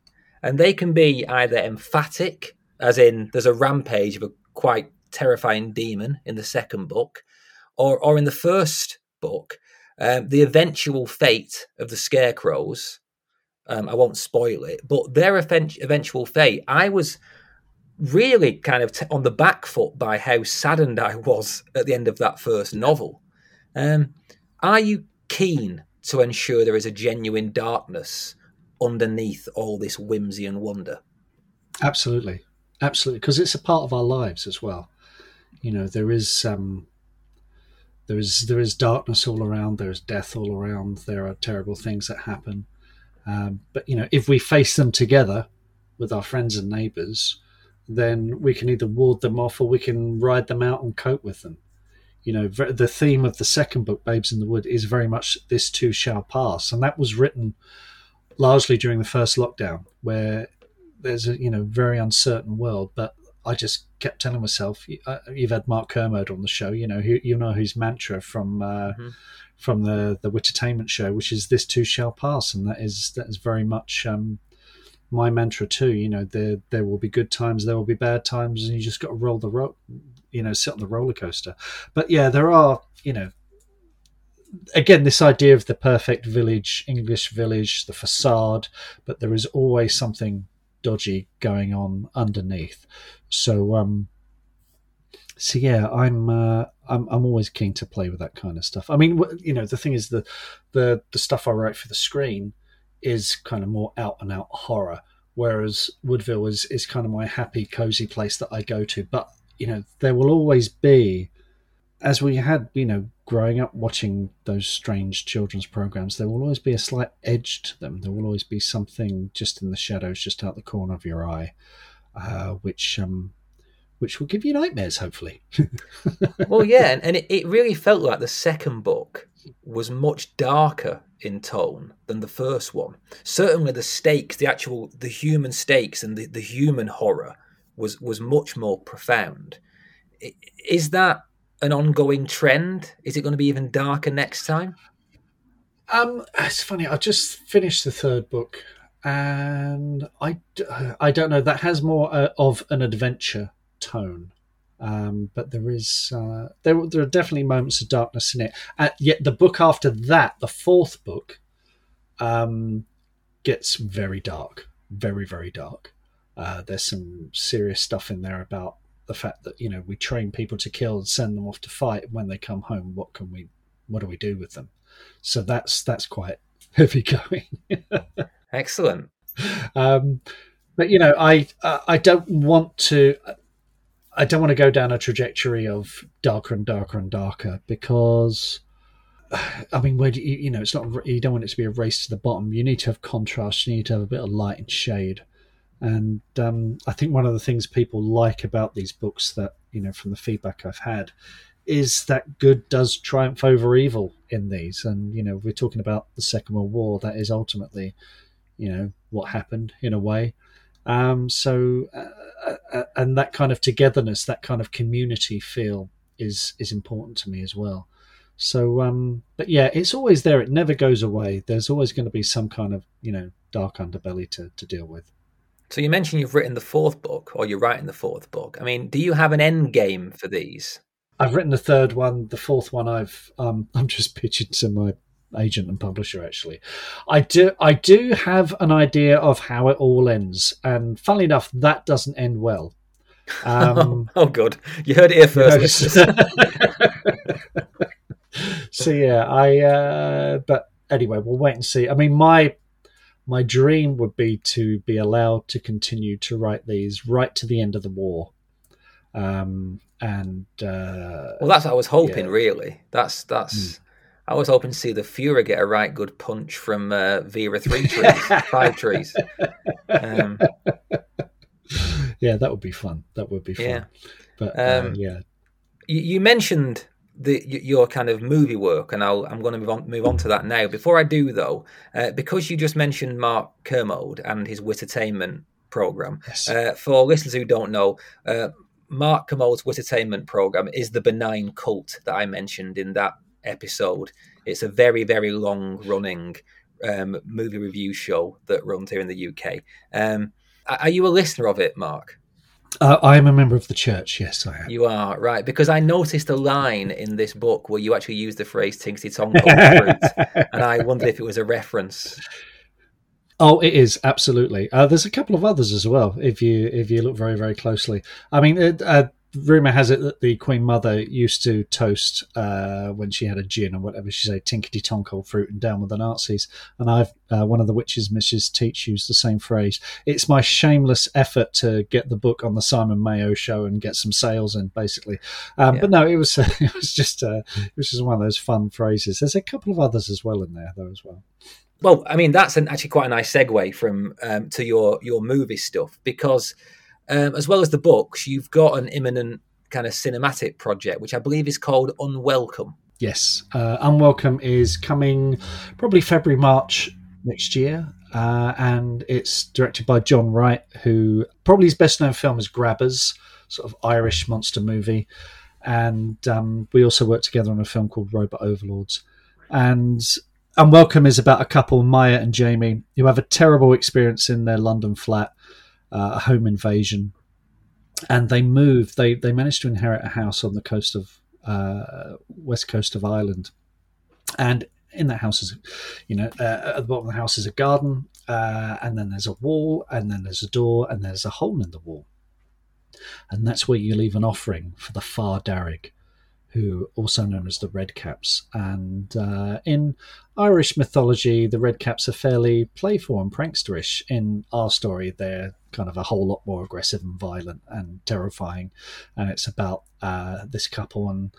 And they can be either emphatic, as in there's a rampage of a quite terrifying demon in the second book, or, or in the first book, um, the eventual fate of the scarecrows. Um, I won't spoil it, but their eventual fate, I was really kind of t- on the back foot by how saddened I was at the end of that first novel. Um, are you keen to ensure there is a genuine darkness underneath all this whimsy and wonder? Absolutely, absolutely, because it's a part of our lives as well. You know, there is um, there is there is darkness all around. There is death all around. There are terrible things that happen. Um, but you know, if we face them together with our friends and neighbours, then we can either ward them off or we can ride them out and cope with them. You know, the theme of the second book, Babes in the Wood, is very much "This too shall pass," and that was written largely during the first lockdown, where there's a you know very uncertain world, but I just kept telling myself, uh, you've had Mark Kermode on the show, you know, you know his mantra from uh, mm-hmm. from the the Wittertainment show, which is "This too shall pass," and that is that is very much um, my mantra too. You know, there there will be good times, there will be bad times, and you just got to roll the ro- you know, sit on the roller coaster. But yeah, there are, you know, again this idea of the perfect village, English village, the facade, but there is always something dodgy going on underneath. So um, so yeah, I'm uh, I'm I'm always keen to play with that kind of stuff. I mean, you know, the thing is the the the stuff I write for the screen is kind of more out and out horror, whereas Woodville is is kind of my happy, cozy place that I go to. But you know, there will always be, as we had, you know, growing up watching those strange children's programs, there will always be a slight edge to them. There will always be something just in the shadows, just out the corner of your eye, uh, which um, which will give you nightmares, hopefully. well, yeah, and it, it really felt like the second book was much darker in tone than the first one. Certainly, the stakes, the actual, the human stakes, and the, the human horror was was much more profound. Is that an ongoing trend? Is it going to be even darker next time? Um, it's funny. I just finished the third book, and I, I don't know. That has more uh, of an adventure tone. Um, but there is uh, there there are definitely moments of darkness in it. Uh, yet the book after that, the fourth book, um, gets very dark, very very dark. Uh, there's some serious stuff in there about the fact that you know we train people to kill and send them off to fight. When they come home, what can we, what do we do with them? So that's that's quite heavy going. Excellent. Um, but you know, I I don't want to. I don't want to go down a trajectory of darker and darker and darker because, I mean, where do you, you know, it's not, you don't want it to be a race to the bottom. You need to have contrast, you need to have a bit of light and shade. And um, I think one of the things people like about these books that, you know, from the feedback I've had, is that good does triumph over evil in these. And, you know, we're talking about the Second World War, that is ultimately, you know, what happened in a way. Um, so, uh, uh, uh, and that kind of togetherness, that kind of community feel is is important to me as well. So, um, but yeah, it's always there. It never goes away. There's always going to be some kind of you know dark underbelly to to deal with. So you mentioned you've written the fourth book, or you're writing the fourth book. I mean, do you have an end game for these? I've written the third one. The fourth one, I've um, I'm just pitching to my agent and publisher actually i do i do have an idea of how it all ends and funnily enough that doesn't end well um, oh, good you heard it here first so yeah i uh, but anyway we'll wait and see i mean my my dream would be to be allowed to continue to write these right to the end of the war um, and uh, well that's what i was hoping yeah. really that's that's mm. I was hoping to see the Fuhrer get a right good punch from uh, Vera three trees, five trees. Um, yeah, that would be fun. That would be fun. Yeah, but uh, um, yeah, you, you, mentioned the your kind of movie work, and I'll, I'm going to move on move on to that now. Before I do, though, uh, because you just mentioned Mark Kermode and his Wittertainment program, yes. Uh, for listeners who don't know. Uh, Mark Kermode's Wittertainment program is the benign cult that I mentioned in that episode. It's a very, very long running um, movie review show that runs here in the UK. Um, are you a listener of it, Mark? Uh, I am a member of the church. Yes, I am. You are right because I noticed a line in this book where you actually use the phrase "Tinksy Tonko" fruit, and I wondered if it was a reference. Oh, it is absolutely. Uh, there's a couple of others as well. If you if you look very very closely, I mean, uh, rumor has it that the Queen Mother used to toast uh, when she had a gin or whatever she say, tinkety tonk old fruit and down with the Nazis. And I've uh, one of the witches, Mrs. Teach, used the same phrase. It's my shameless effort to get the book on the Simon Mayo show and get some sales in, basically. Um, yeah. But no, it was it was just uh, it was just one of those fun phrases. There's a couple of others as well in there though as well. Well, I mean that's an, actually quite a nice segue from um, to your your movie stuff because um, as well as the books, you've got an imminent kind of cinematic project, which I believe is called Unwelcome. Yes, uh, Unwelcome is coming probably February, March next year. Uh, and it's directed by John Wright, who probably his best known film is Grabbers, sort of Irish monster movie. And um, we also worked together on a film called Robot Overlords. And Unwelcome is about a couple, Maya and Jamie, who have a terrible experience in their London flat uh, a home invasion, and they moved. They they managed to inherit a house on the coast of uh, west coast of Ireland, and in that house is, you know, uh, at the bottom of the house is a garden, uh, and then there's a wall, and then there's a door, and there's a hole in the wall, and that's where you leave an offering for the Far Darrig, who also known as the Redcaps. And uh, in Irish mythology, the Redcaps are fairly playful and pranksterish. In our story, they're kind of a whole lot more aggressive and violent and terrifying, and it's about uh, this couple and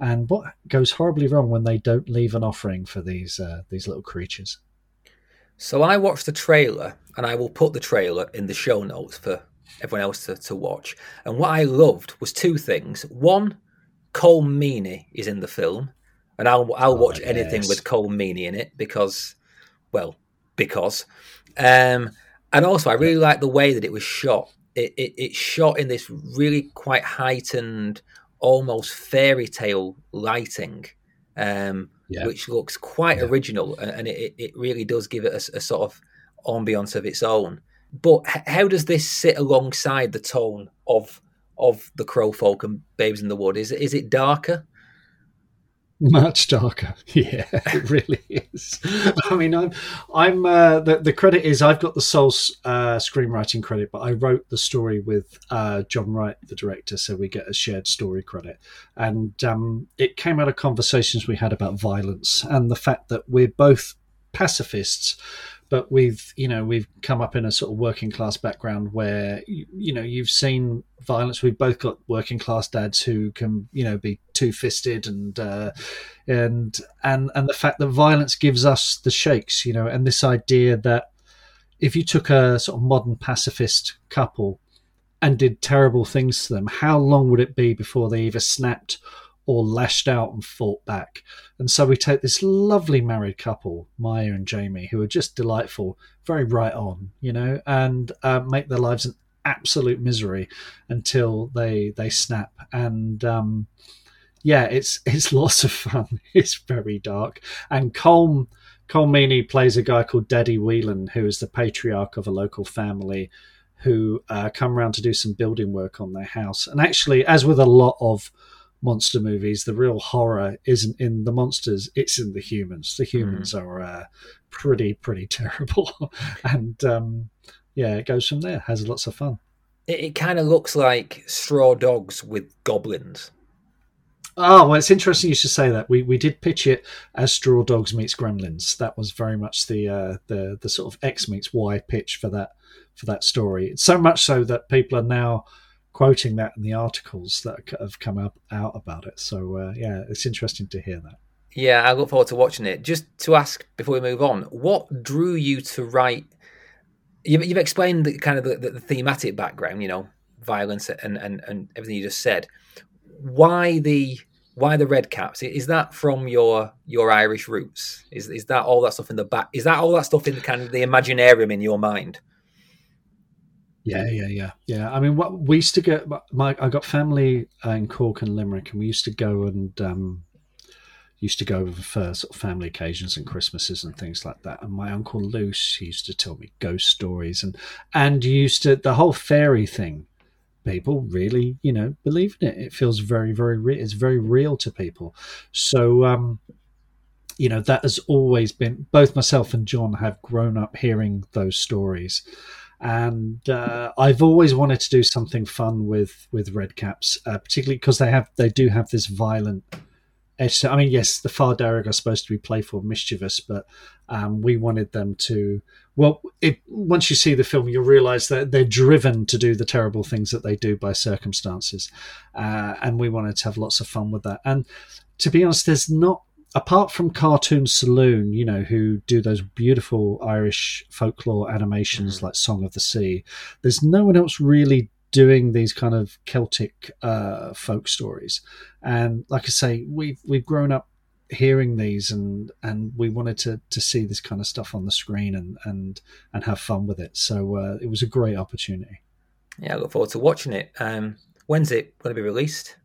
and what goes horribly wrong when they don't leave an offering for these uh, these little creatures. So I watched the trailer, and I will put the trailer in the show notes for everyone else to, to watch. And what I loved was two things. One, Colm Meaney is in the film, and I'll I'll oh, watch yes. anything with Colm Meaney in it because, well, because, um, and also I really like the way that it was shot. It, it it's shot in this really quite heightened almost fairy tale lighting, um, yeah. which looks quite yeah. original, and, and it, it really does give it a, a, sort of ambiance of its own. But how does this sit alongside the tone of of the Crow Folk and Babes in the Wood? Is is it darker? Much darker, yeah, it really is. I mean, I'm, I'm. Uh, the the credit is I've got the sole uh, screenwriting credit, but I wrote the story with uh, John Wright, the director, so we get a shared story credit. And um, it came out of conversations we had about violence and the fact that we're both pacifists, but we've you know we've come up in a sort of working class background where you, you know you've seen violence. We've both got working class dads who can you know be two fisted and uh, and and and the fact that violence gives us the shakes you know and this idea that if you took a sort of modern pacifist couple and did terrible things to them how long would it be before they either snapped or lashed out and fought back. And so we take this lovely married couple, Maya and Jamie, who are just delightful, very right on, you know, and uh, make their lives an absolute misery until they they snap. And um, yeah, it's it's lots of fun. It's very dark. And Colm Colm plays a guy called Daddy Whelan, who is the patriarch of a local family who uh, come around to do some building work on their house. And actually, as with a lot of monster movies, the real horror isn't in the monsters; it's in the humans. The humans mm. are uh, pretty pretty terrible, and um, yeah, it goes from there. Has lots of fun. It, it kind of looks like Straw Dogs with goblins. Oh, well, it's interesting you should say that. We we did pitch it as Straw Dogs meets Gremlins. That was very much the uh, the the sort of X meets Y pitch for that for that story. So much so that people are now quoting that in the articles that have come up out about it. So uh, yeah, it's interesting to hear that. Yeah, I look forward to watching it. Just to ask before we move on, what drew you to write? You've, you've explained the kind of the, the, thematic background, you know, violence and, and, and everything you just said. Why the why the red caps? Is that from your your Irish roots? Is is that all that stuff in the back? Is that all that stuff in kind of the imaginarium in your mind? Yeah, yeah, yeah, yeah. I mean, what we used to get. My I got family in Cork and Limerick, and we used to go and um, used to go for sort of family occasions and Christmases and things like that. And my uncle Luce used to tell me ghost stories, and and used to the whole fairy thing. People really, you know, believe in it. It feels very, very real. It's very real to people. So, um, you know, that has always been. Both myself and John have grown up hearing those stories and uh, I've always wanted to do something fun with with Redcaps, uh, particularly because they have they do have this violent edge. I mean, yes, the Far Darrig are supposed to be playful, mischievous, but um, we wanted them to. Well, it, once you see the film, you'll realise that they're driven to do the terrible things that they do by circumstances, uh, and we wanted to have lots of fun with that. And to be honest, there's not apart from Cartoon Saloon, you know, who do those beautiful Irish folklore animations mm. like Song of the Sea, there's no one else really doing these kind of Celtic uh, folk stories. And like I say, we've we've grown up hearing these and and we wanted to to see this kind of stuff on the screen and and and have fun with it. So uh, it was a great opportunity. Yeah, I look forward to watching it. Um, when's it going to be released?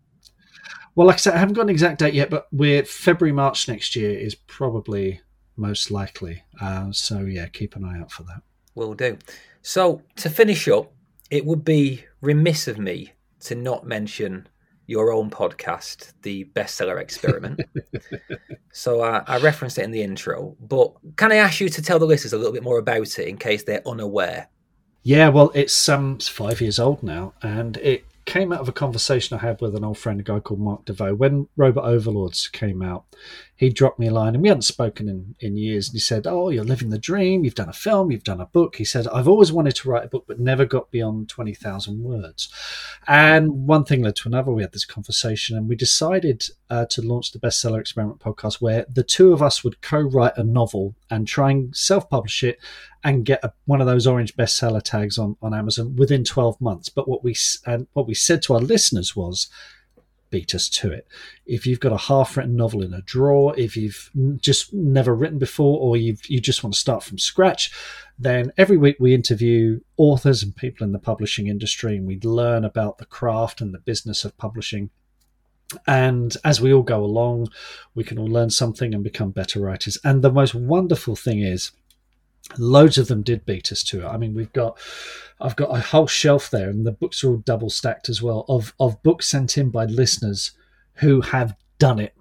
Well, like I said, I haven't got an exact date yet, but we're February, March next year is probably most likely. Uh, so yeah, keep an eye out for that. Will do. So to finish up, it would be remiss of me to not mention your own podcast, the Bestseller Experiment. so uh, I referenced it in the intro, but can I ask you to tell the listeners a little bit more about it in case they're unaware? Yeah, well, it's um, it's five years old now, and it came out of a conversation I had with an old friend, a guy called Mark Desvaux. When Robot Overlords came out, he dropped me a line, and we hadn't spoken in, in years. And he said, Oh, you're living the dream. You've done a film, you've done a book. He said, I've always wanted to write a book, but never got beyond 20,000 words. And one thing led to another. We had this conversation, and we decided uh, to launch the Bestseller Experiment podcast, where the two of us would co write a novel and try and self publish it and get a, one of those orange bestseller tags on, on Amazon within 12 months. But what we and what we said to our listeners was, beat us to it. If you've got a half-written novel in a drawer, if you've just never written before, or you you just want to start from scratch, then every week we interview authors and people in the publishing industry, and we learn about the craft and the business of publishing. And as we all go along, we can all learn something and become better writers. And the most wonderful thing is loads of them did beat us to it. I mean, we've got, I've got a whole shelf there, and the books are all double stacked as well of of books sent in by listeners who have done it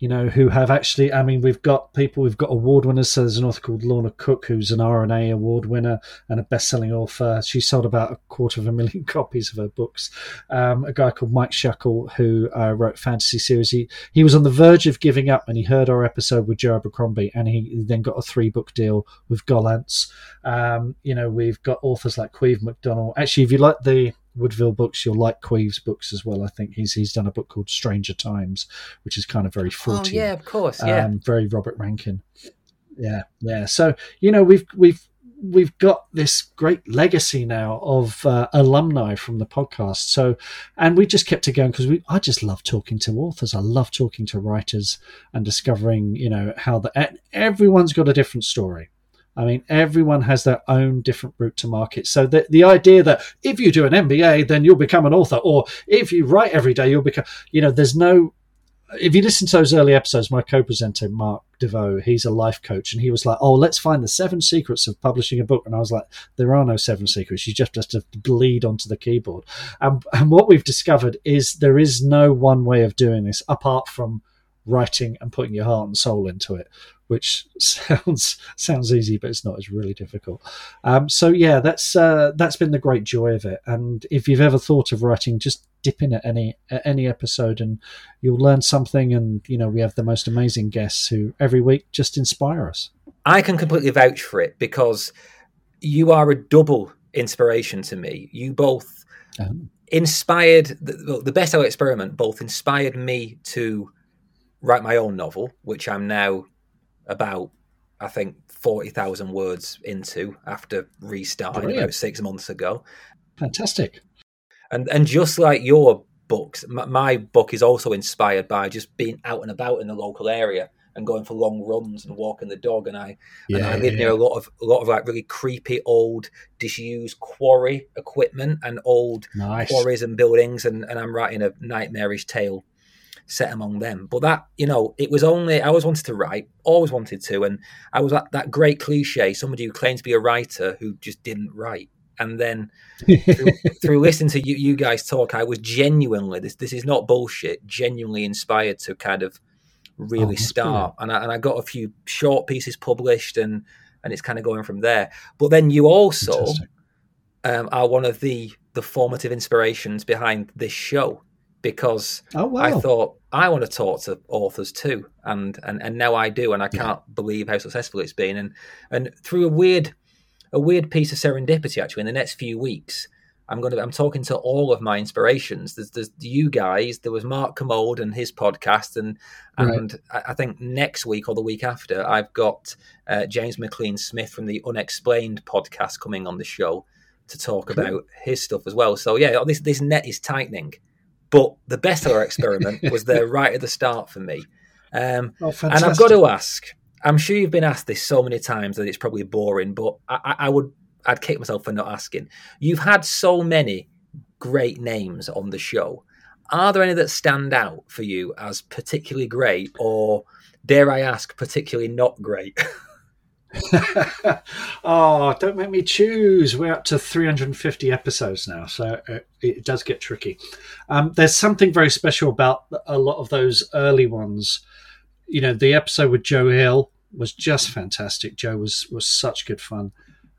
you know, who have actually, I mean, we've got people, we've got award winners. So there's an author called Lorna Cook, who's an RNA award winner and a best selling author. She sold about a quarter of a million copies of her books. Um, a guy called Mike Shackle, who uh, wrote fantasy series. He, he was on the verge of giving up and he heard our episode with Joe Abercrombie and he then got a three book deal with Gollancz. Um, you know, we've got authors like Caimh McDonald. Actually, if you like the Woodville books, you'll like Caimh's books as well. I think he's he's done a book called Stranger Times, which is kind of very Fortean. Oh yeah, of course, yeah, um, very Robert Rankin. Yeah, yeah. So you know we've we've we've got this great legacy now of uh, alumni from the podcast. So, and we just kept it going because we I just love talking to authors. I love talking to writers and discovering you know how the everyone's got a different story I mean, everyone has their own different route to market. So the, the idea that if you do an MBA, then you'll become an author, or if you write every day, you'll become, you know, there's no, if you listen to those early episodes, my co-presenter, Mark Desvaux, he's a life coach, and he was like, oh, let's find the seven secrets of publishing a book. And I was like, there are no seven secrets. You just have to bleed onto the keyboard. And, and what we've discovered is there is no one way of doing this apart from writing and putting your heart and soul into it which sounds sounds easy, but it's not. It's really difficult. Um, so yeah, that's uh, that's been the great joy of it. And if you've ever thought of writing, just dip in at any at any episode, and you'll learn something. And you know, we have the most amazing guests who every week just inspire us. I can completely vouch for it because you are a double inspiration to me. You both. Um, inspired the, the Bestseller Experiment both inspired me to write my own novel which i'm now about I think forty thousand words into after restarting Brilliant. about six months ago. Fantastic. And and just like your books, my, my, book is also inspired by just being out and about in the local area and going for long runs and walking the dog. And I yeah, and I live yeah, near yeah. a lot of a lot of like really creepy old disused quarry equipment and old nice. quarries and buildings. And, and I'm writing a nightmarish tale set among them. But that, you know, it was only I always wanted to write, always wanted to, and I was that, that great cliche, somebody who claims to be a writer who just didn't write. And then through, through, listening to you, you guys talk, I was genuinely this this is not bullshit, genuinely inspired to kind of really oh, start. And I, and I got a few short pieces published, and and it's kind of going from there. But then you also um, are one of the the formative inspirations behind this show because oh, wow. I thought I want to talk to authors too, and and and now I do, and I can't yeah. believe how successful it's been. And and through a weird a weird piece of serendipity, actually, in the next few weeks, I'm going to I'm talking to all of my inspirations. There's there's you guys. There was Mark Kermode and his podcast, and and right. I think next week or the week after, I've got uh, James McLean Smith from the Unexplained podcast coming on the show to talk cool. about his stuff as well. So yeah, this this net is tightening but the bestseller experiment was there right at the start for me. Um, oh, and I've got to ask. I'm sure you've been asked this so many times that it's probably boring, but I, I would I'd kick myself for not asking. You've had so many great names on the show. Are there any that stand out for you as particularly great, or dare I ask, particularly not great? oh, don't make me choose. We're up to 350 episodes now, so it, it does get tricky. Um, there's something very special about a lot of those early ones. You know, the episode with Joe Hill was just fantastic. Joe was was such good fun.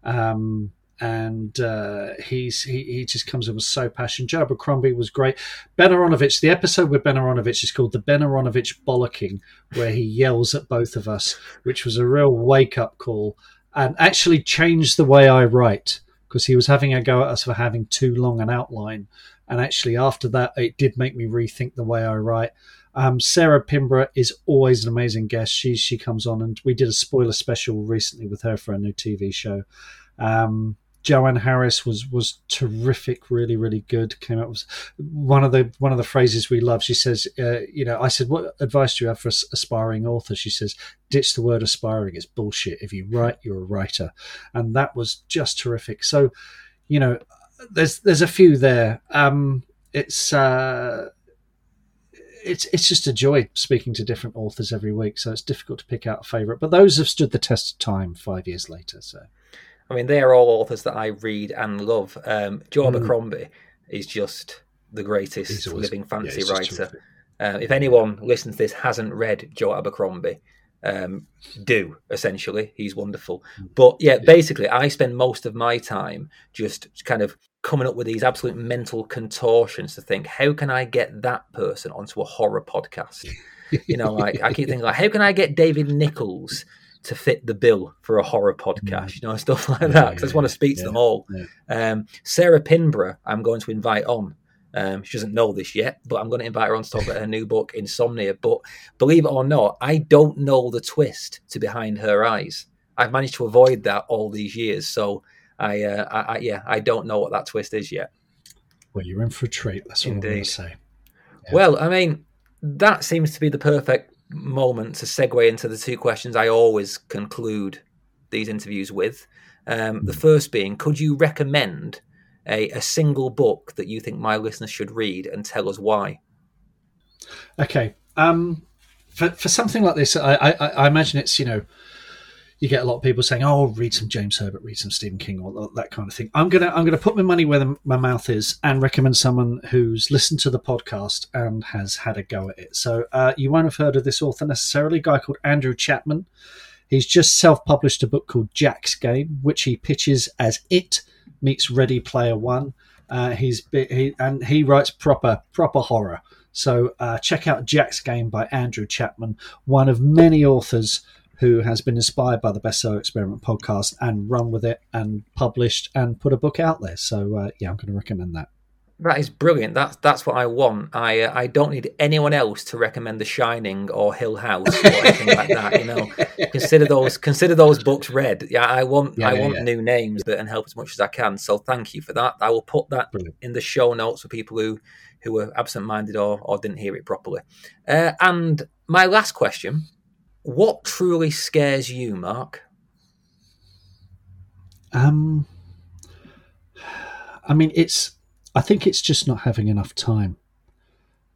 Um, and uh, he's he, he just comes in with so passion. Joe Abercrombie was great. Ben Aaronovitch, the episode with Ben Aaronovitch is called the Ben Aaronovitch bollocking, where he yells at both of us, which was a real wake up call and actually changed the way I write because he was having a go at us for having too long an outline. And actually, after that, it did make me rethink the way I write. Um, Sarah Pinborough is always an amazing guest. She she comes on, and we did a spoiler special recently with her for a new TV show. Um, Joanne Harris was was terrific, really, really good. Came up with one of the one of the phrases we love. She says, uh, "You know," I said, "What advice do you have for aspiring authors?" She says, "Ditch the word aspiring; it's bullshit. If you write, you're a writer," and that was just terrific. So, you know, there's there's a few there. Um, it's uh, it's it's just a joy speaking to different authors every week. So it's difficult to pick out a favourite, but those have stood the test of time five years later. So. I mean, they are all authors that I read and love. Um, Joe mm. Abercrombie is just the greatest always, living fantasy yeah, writer. Uh, if anyone listening to this hasn't read Joe Abercrombie, um, do essentially. He's wonderful. Hmm. But yeah, yeah, basically, I spend most of my time just kind of coming up with these absolute mental contortions to think, how can I get that person onto a horror podcast? you know, like I keep thinking, like, how can I get David Nicholls to fit the bill for a horror podcast, mm. you know, stuff like that. Because I just want to speak to them all. Um, Sarah Pinborough, I'm going to invite on. Um, she doesn't know this yet, but I'm going to invite her on to talk about her new book, Insomnia. But believe it or not, I don't know the twist to behind her eyes. I've managed to avoid that all these years. So I, uh, I, I yeah, I don't know what that twist is yet. Well, you're in for a treat. That's what Indeed. I'm going to say. Yeah. Well, I mean, that seems to be the perfect moment to segue into the two questions I always conclude these interviews with. Um, the first being, could you recommend a, a single book that you think my listeners should read and tell us why? Okay. Um, for, for something like this, I, I, I imagine it's, you know, you get a lot of people saying, "Oh, read some James Herbert, read some Stephen King, or that kind of thing." I'm gonna I'm gonna put my money where the, my mouth is and recommend someone who's listened to the podcast and has had a go at it. So uh, you won't have heard of this author necessarily. A guy called Andrew Chapman. He's just self-published a book called Jack's Game, which he pitches as It meets Ready Player One. Uh, he's he, and he writes proper proper horror. So uh, check out Jack's Game by Andrew Chapman, one of many authors who has been inspired by the Bestseller Experiment podcast and run with it and published and put a book out there. So uh, yeah, I'm going to recommend that. That is brilliant. That's that's what I want. I uh, I don't need anyone else to recommend The Shining or Hill House or anything like that. You know, consider those consider those books read. Yeah, I want yeah, I want yeah. new names and help as much as I can. So thank you for that. I will put that brilliant. in the show notes for people who who were absent minded or or didn't hear it properly. Uh, and my last question what truly scares you, Mark? Um, I mean, it's. I think it's just not having enough time.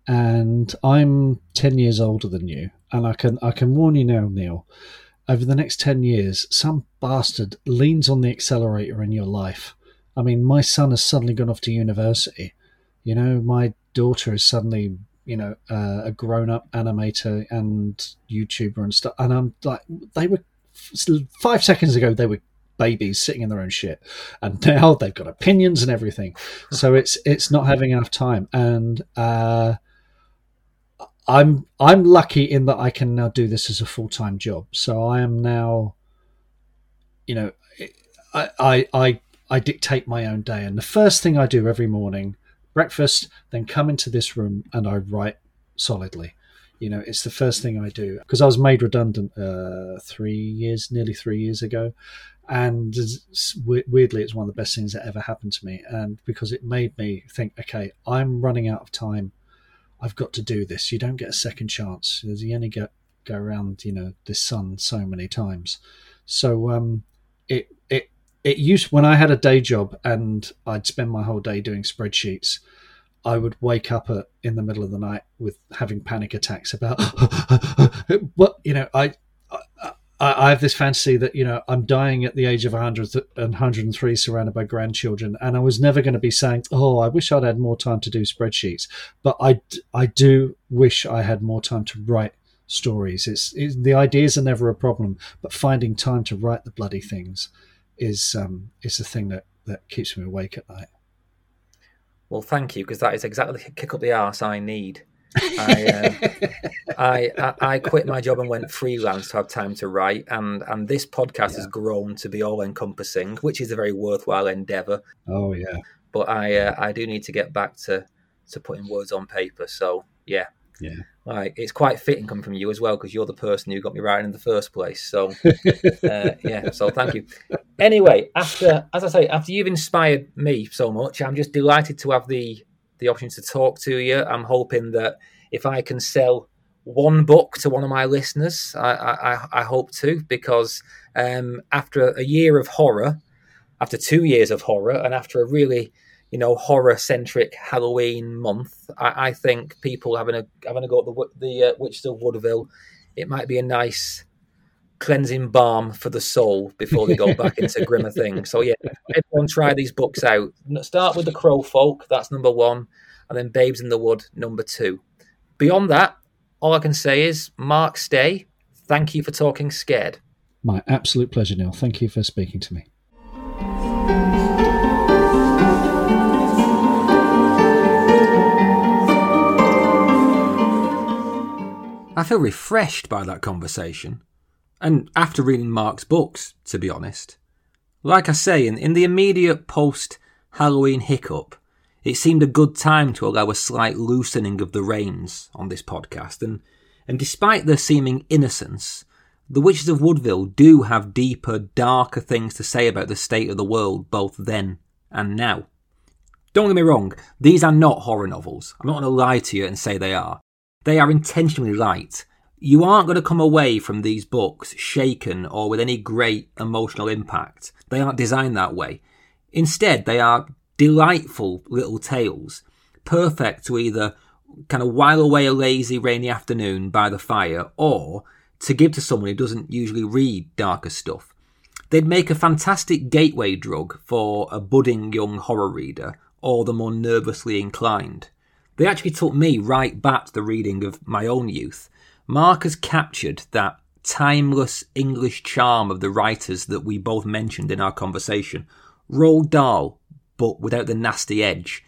And I'm ten years older than you, and I can I can warn you now, Neil. Over the next ten years, some bastard leans on the accelerator in your life. I mean, my son has suddenly gone off to university. You know, my daughter is suddenly you know, uh, a grown up animator and YouTuber and stuff. And I'm like, they were five seconds ago, they were babies sitting in their own shit, and now they've got opinions and everything. So it's it's not having enough time, and uh, I'm I'm lucky in that I can now do this as a full time job. So I am now, you know, I I I I dictate my own day, and the first thing I do every morning breakfast, then come into this room and I write solidly. You know, it's the first thing I do because I was made redundant uh, three years, nearly three years ago, and weirdly, it's one of the best things that ever happened to me. And because it made me think, okay, I'm running out of time. I've got to do this. You don't get a second chance. You only get go around, you know, this sun so many times. So um, it it used when I had a day job and I'd spend my whole day doing spreadsheets. I would wake up at, in the middle of the night with having panic attacks about what you know. I, I I, I have this fantasy that you know I'm dying at the age of 100 and 103, surrounded by grandchildren, and I was never going to be saying, "Oh, I wish I'd had more time to do spreadsheets," but I I do wish I had more time to write stories. It's, it's the ideas are never a problem, but finding time to write the bloody things is um, is the thing that that keeps me awake at night. Well, thank you, because that is exactly the kick up the arse I need. I, uh, I, I, I quit my job and went freelance to have time to write, and and this podcast yeah. has grown to be all encompassing, which is a very worthwhile endeavor. Oh yeah, but I uh, I do need to get back to to putting words on paper. So yeah, yeah. Like it's quite fitting coming from you as well because you're the person who got me writing in the first place. So uh, yeah, so thank you. Anyway, after as I say, after you've inspired me so much, I'm just delighted to have the the opportunity to talk to you. I'm hoping that if I can sell one book to one of my listeners, I I, I hope to because um, after a year of horror, after two years of horror, and after a really you know horror centric Halloween month. I, I, think people having a having a go at the the uh, Witches of Woodville, it might be a nice cleansing balm for the soul before they go back into grimmer things. So yeah, everyone try these books out. Start with the Crow Folk, that's number one, and then Babes in the Wood, number two. Beyond that, all I can say is Mark Stay. Thank you for talking scared. My absolute pleasure, Neil. Thank you for speaking to me. I feel refreshed by that conversation. And after reading Mark's books, to be honest. Like I say, in, in the immediate post Halloween hiccup, it seemed a good time to allow a slight loosening of the reins on this podcast. And, and despite their seeming innocence, the Witches of Woodville do have deeper, darker things to say about the state of the world both then and now. Don't get me wrong, these are not horror novels. I'm not going to lie to you and say they are. They are intentionally light. You aren't going to come away from these books shaken or with any great emotional impact. They aren't designed that way. Instead, they are delightful little tales, perfect to either kind of while away a lazy rainy afternoon by the fire or to give to someone who doesn't usually read darker stuff. They'd make a fantastic gateway drug for a budding young horror reader or the more nervously inclined. They actually took me right back to the reading of my own youth. Mark has captured that timeless English charm of the writers that we both mentioned in our conversation. Roald Dahl, but without the nasty edge.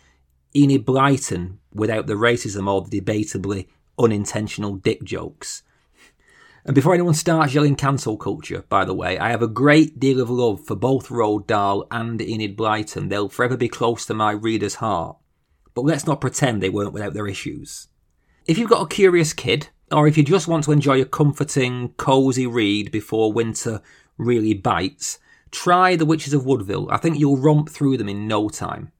Enid Blyton, without the racism or the debatably unintentional dick jokes. And before anyone starts yelling cancel culture, by the way, I have a great deal of love for both Roald Dahl and Enid Blyton. They'll forever be close to my reader's heart but let's not pretend they weren't without their issues. If you've got a curious kid, or if you just want to enjoy a comforting, cosy read before winter really bites, try The Witches of Woodville. I think you'll romp through them in no time.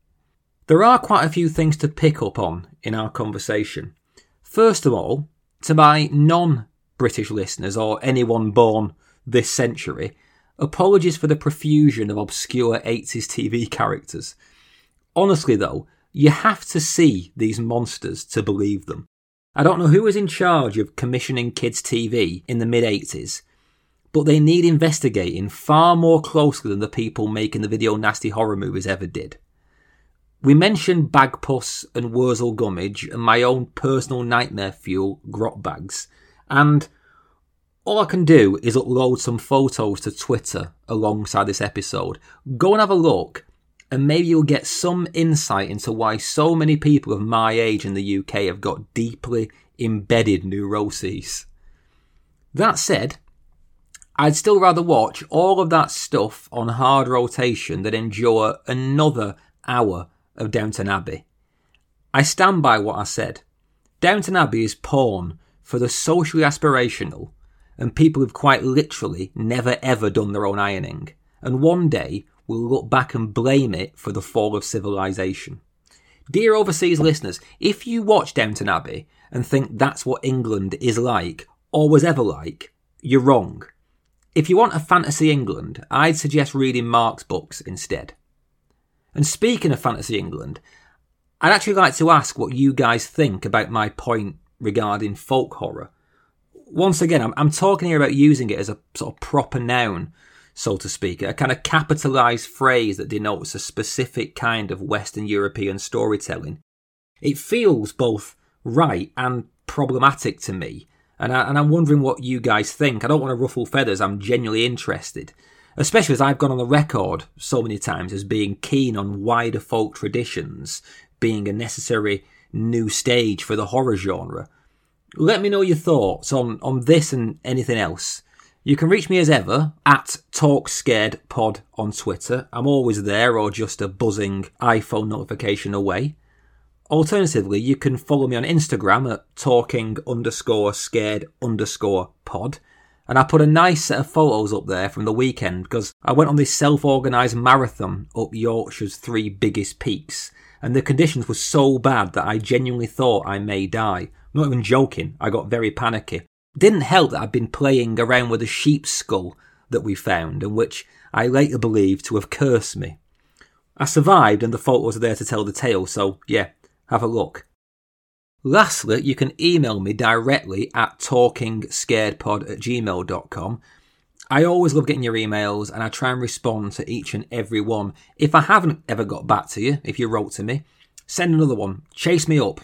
There are quite a few things to pick up on in our conversation. First of all, to my non British listeners or anyone born this century, apologies for the profusion of obscure 80s TV characters. Honestly, though, you have to see these monsters to believe them. I don't know who was in charge of commissioning kids' TV in the mid 80s, but they need investigating far more closely than the people making the video nasty horror movies ever did. We mentioned Bagpuss and Wurzel Gummidge and my own personal nightmare fuel, Grotbags, and all I can do is upload some photos to Twitter alongside this episode. Go and have a look and maybe you'll get some insight into why so many people of my age in the UK have got deeply embedded neuroses. That said, I'd still rather watch all of that stuff on hard rotation than endure another hour of Downton Abbey. I stand by what I said. Downton Abbey is porn for the socially aspirational and people who've quite literally never ever done their own ironing. And one day will look back and blame it for the fall of civilization. Dear overseas listeners, if you watch Downton Abbey and think that's what England is like or was ever like, you're wrong. If you want a fantasy England, I'd suggest reading Mark's books instead. And speaking of fantasy England, I'd actually like to ask what you guys think about my point regarding folk horror. once again, I'm, I'm talking here about using it as a sort of proper noun, so to speak, a kind of capitalized phrase that denotes a specific kind of Western European storytelling. It feels both right and problematic to me, and, I, and I'm wondering what you guys think. I don't want to ruffle feathers, I'm genuinely interested, especially as I've gone on the record so many times as being keen on wider folk traditions being a necessary new stage for the horror genre. Let me know your thoughts on, on this and anything else. You can reach me as ever at TalkScaredPod on Twitter. I'm always there or just a buzzing iPhone notification away. Alternatively, you can follow me on Instagram at talking underscore scared underscore pod. And I put a nice set of photos up there from the weekend because I went on this self organised marathon up Yorkshire's three biggest peaks. And the conditions were so bad that I genuinely thought I may die. I'm not even joking, I got very panicky. Didn't help that I'd been playing around with a sheep's skull that we found, and which I later believed to have cursed me. I survived, and the photos are there to tell the tale, so yeah, have a look. Lastly, you can email me directly at talkingscaredpod at gmail.com. I always love getting your emails and I try and respond to each and every one. If I haven't ever got back to you, if you wrote to me, send another one. Chase me up.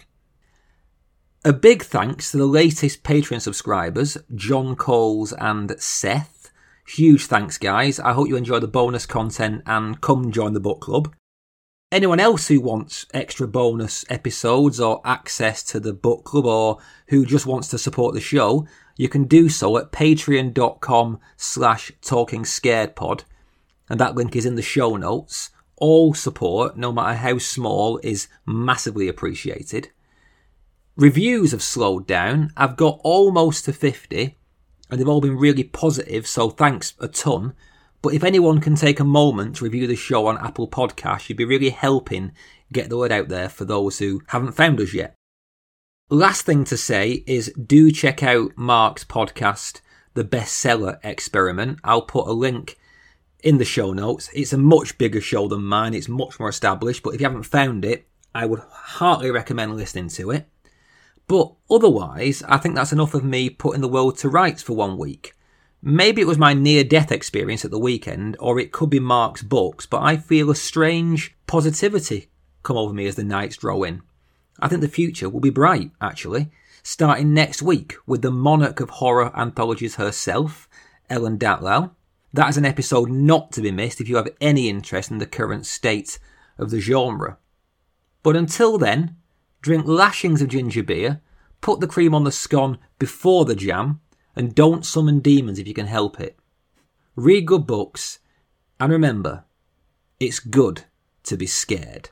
A big thanks to the latest Patreon subscribers, John Coles and Seth. Huge thanks, guys. I hope you enjoy the bonus content and come join the book club. Anyone else who wants extra bonus episodes or access to the book club or who just wants to support the show, you can do so at patreon.com slash talking scared pod. And that link is in the show notes. All support, no matter how small, is massively appreciated. Reviews have slowed down. I've got almost to 50 and they've all been really positive, so thanks a ton. But if anyone can take a moment to review the show on Apple Podcasts, you'd be really helping get the word out there for those who haven't found us yet. Last thing to say is do check out Mark's podcast, The Bestseller Experiment. I'll put a link in the show notes. It's a much bigger show than mine, it's much more established, but if you haven't found it, I would heartily recommend listening to it. But otherwise, I think that's enough of me putting the world to rights for one week. Maybe it was my near death experience at the weekend, or it could be Mark's books, but I feel a strange positivity come over me as the nights draw in. I think the future will be bright, actually, starting next week with the monarch of horror anthologies herself, Ellen Datlow. That is an episode not to be missed if you have any interest in the current state of the genre. But until then, drink lashings of ginger beer, put the cream on the scone before the jam, and don't summon demons if you can help it. Read good books, and remember, it's good to be scared.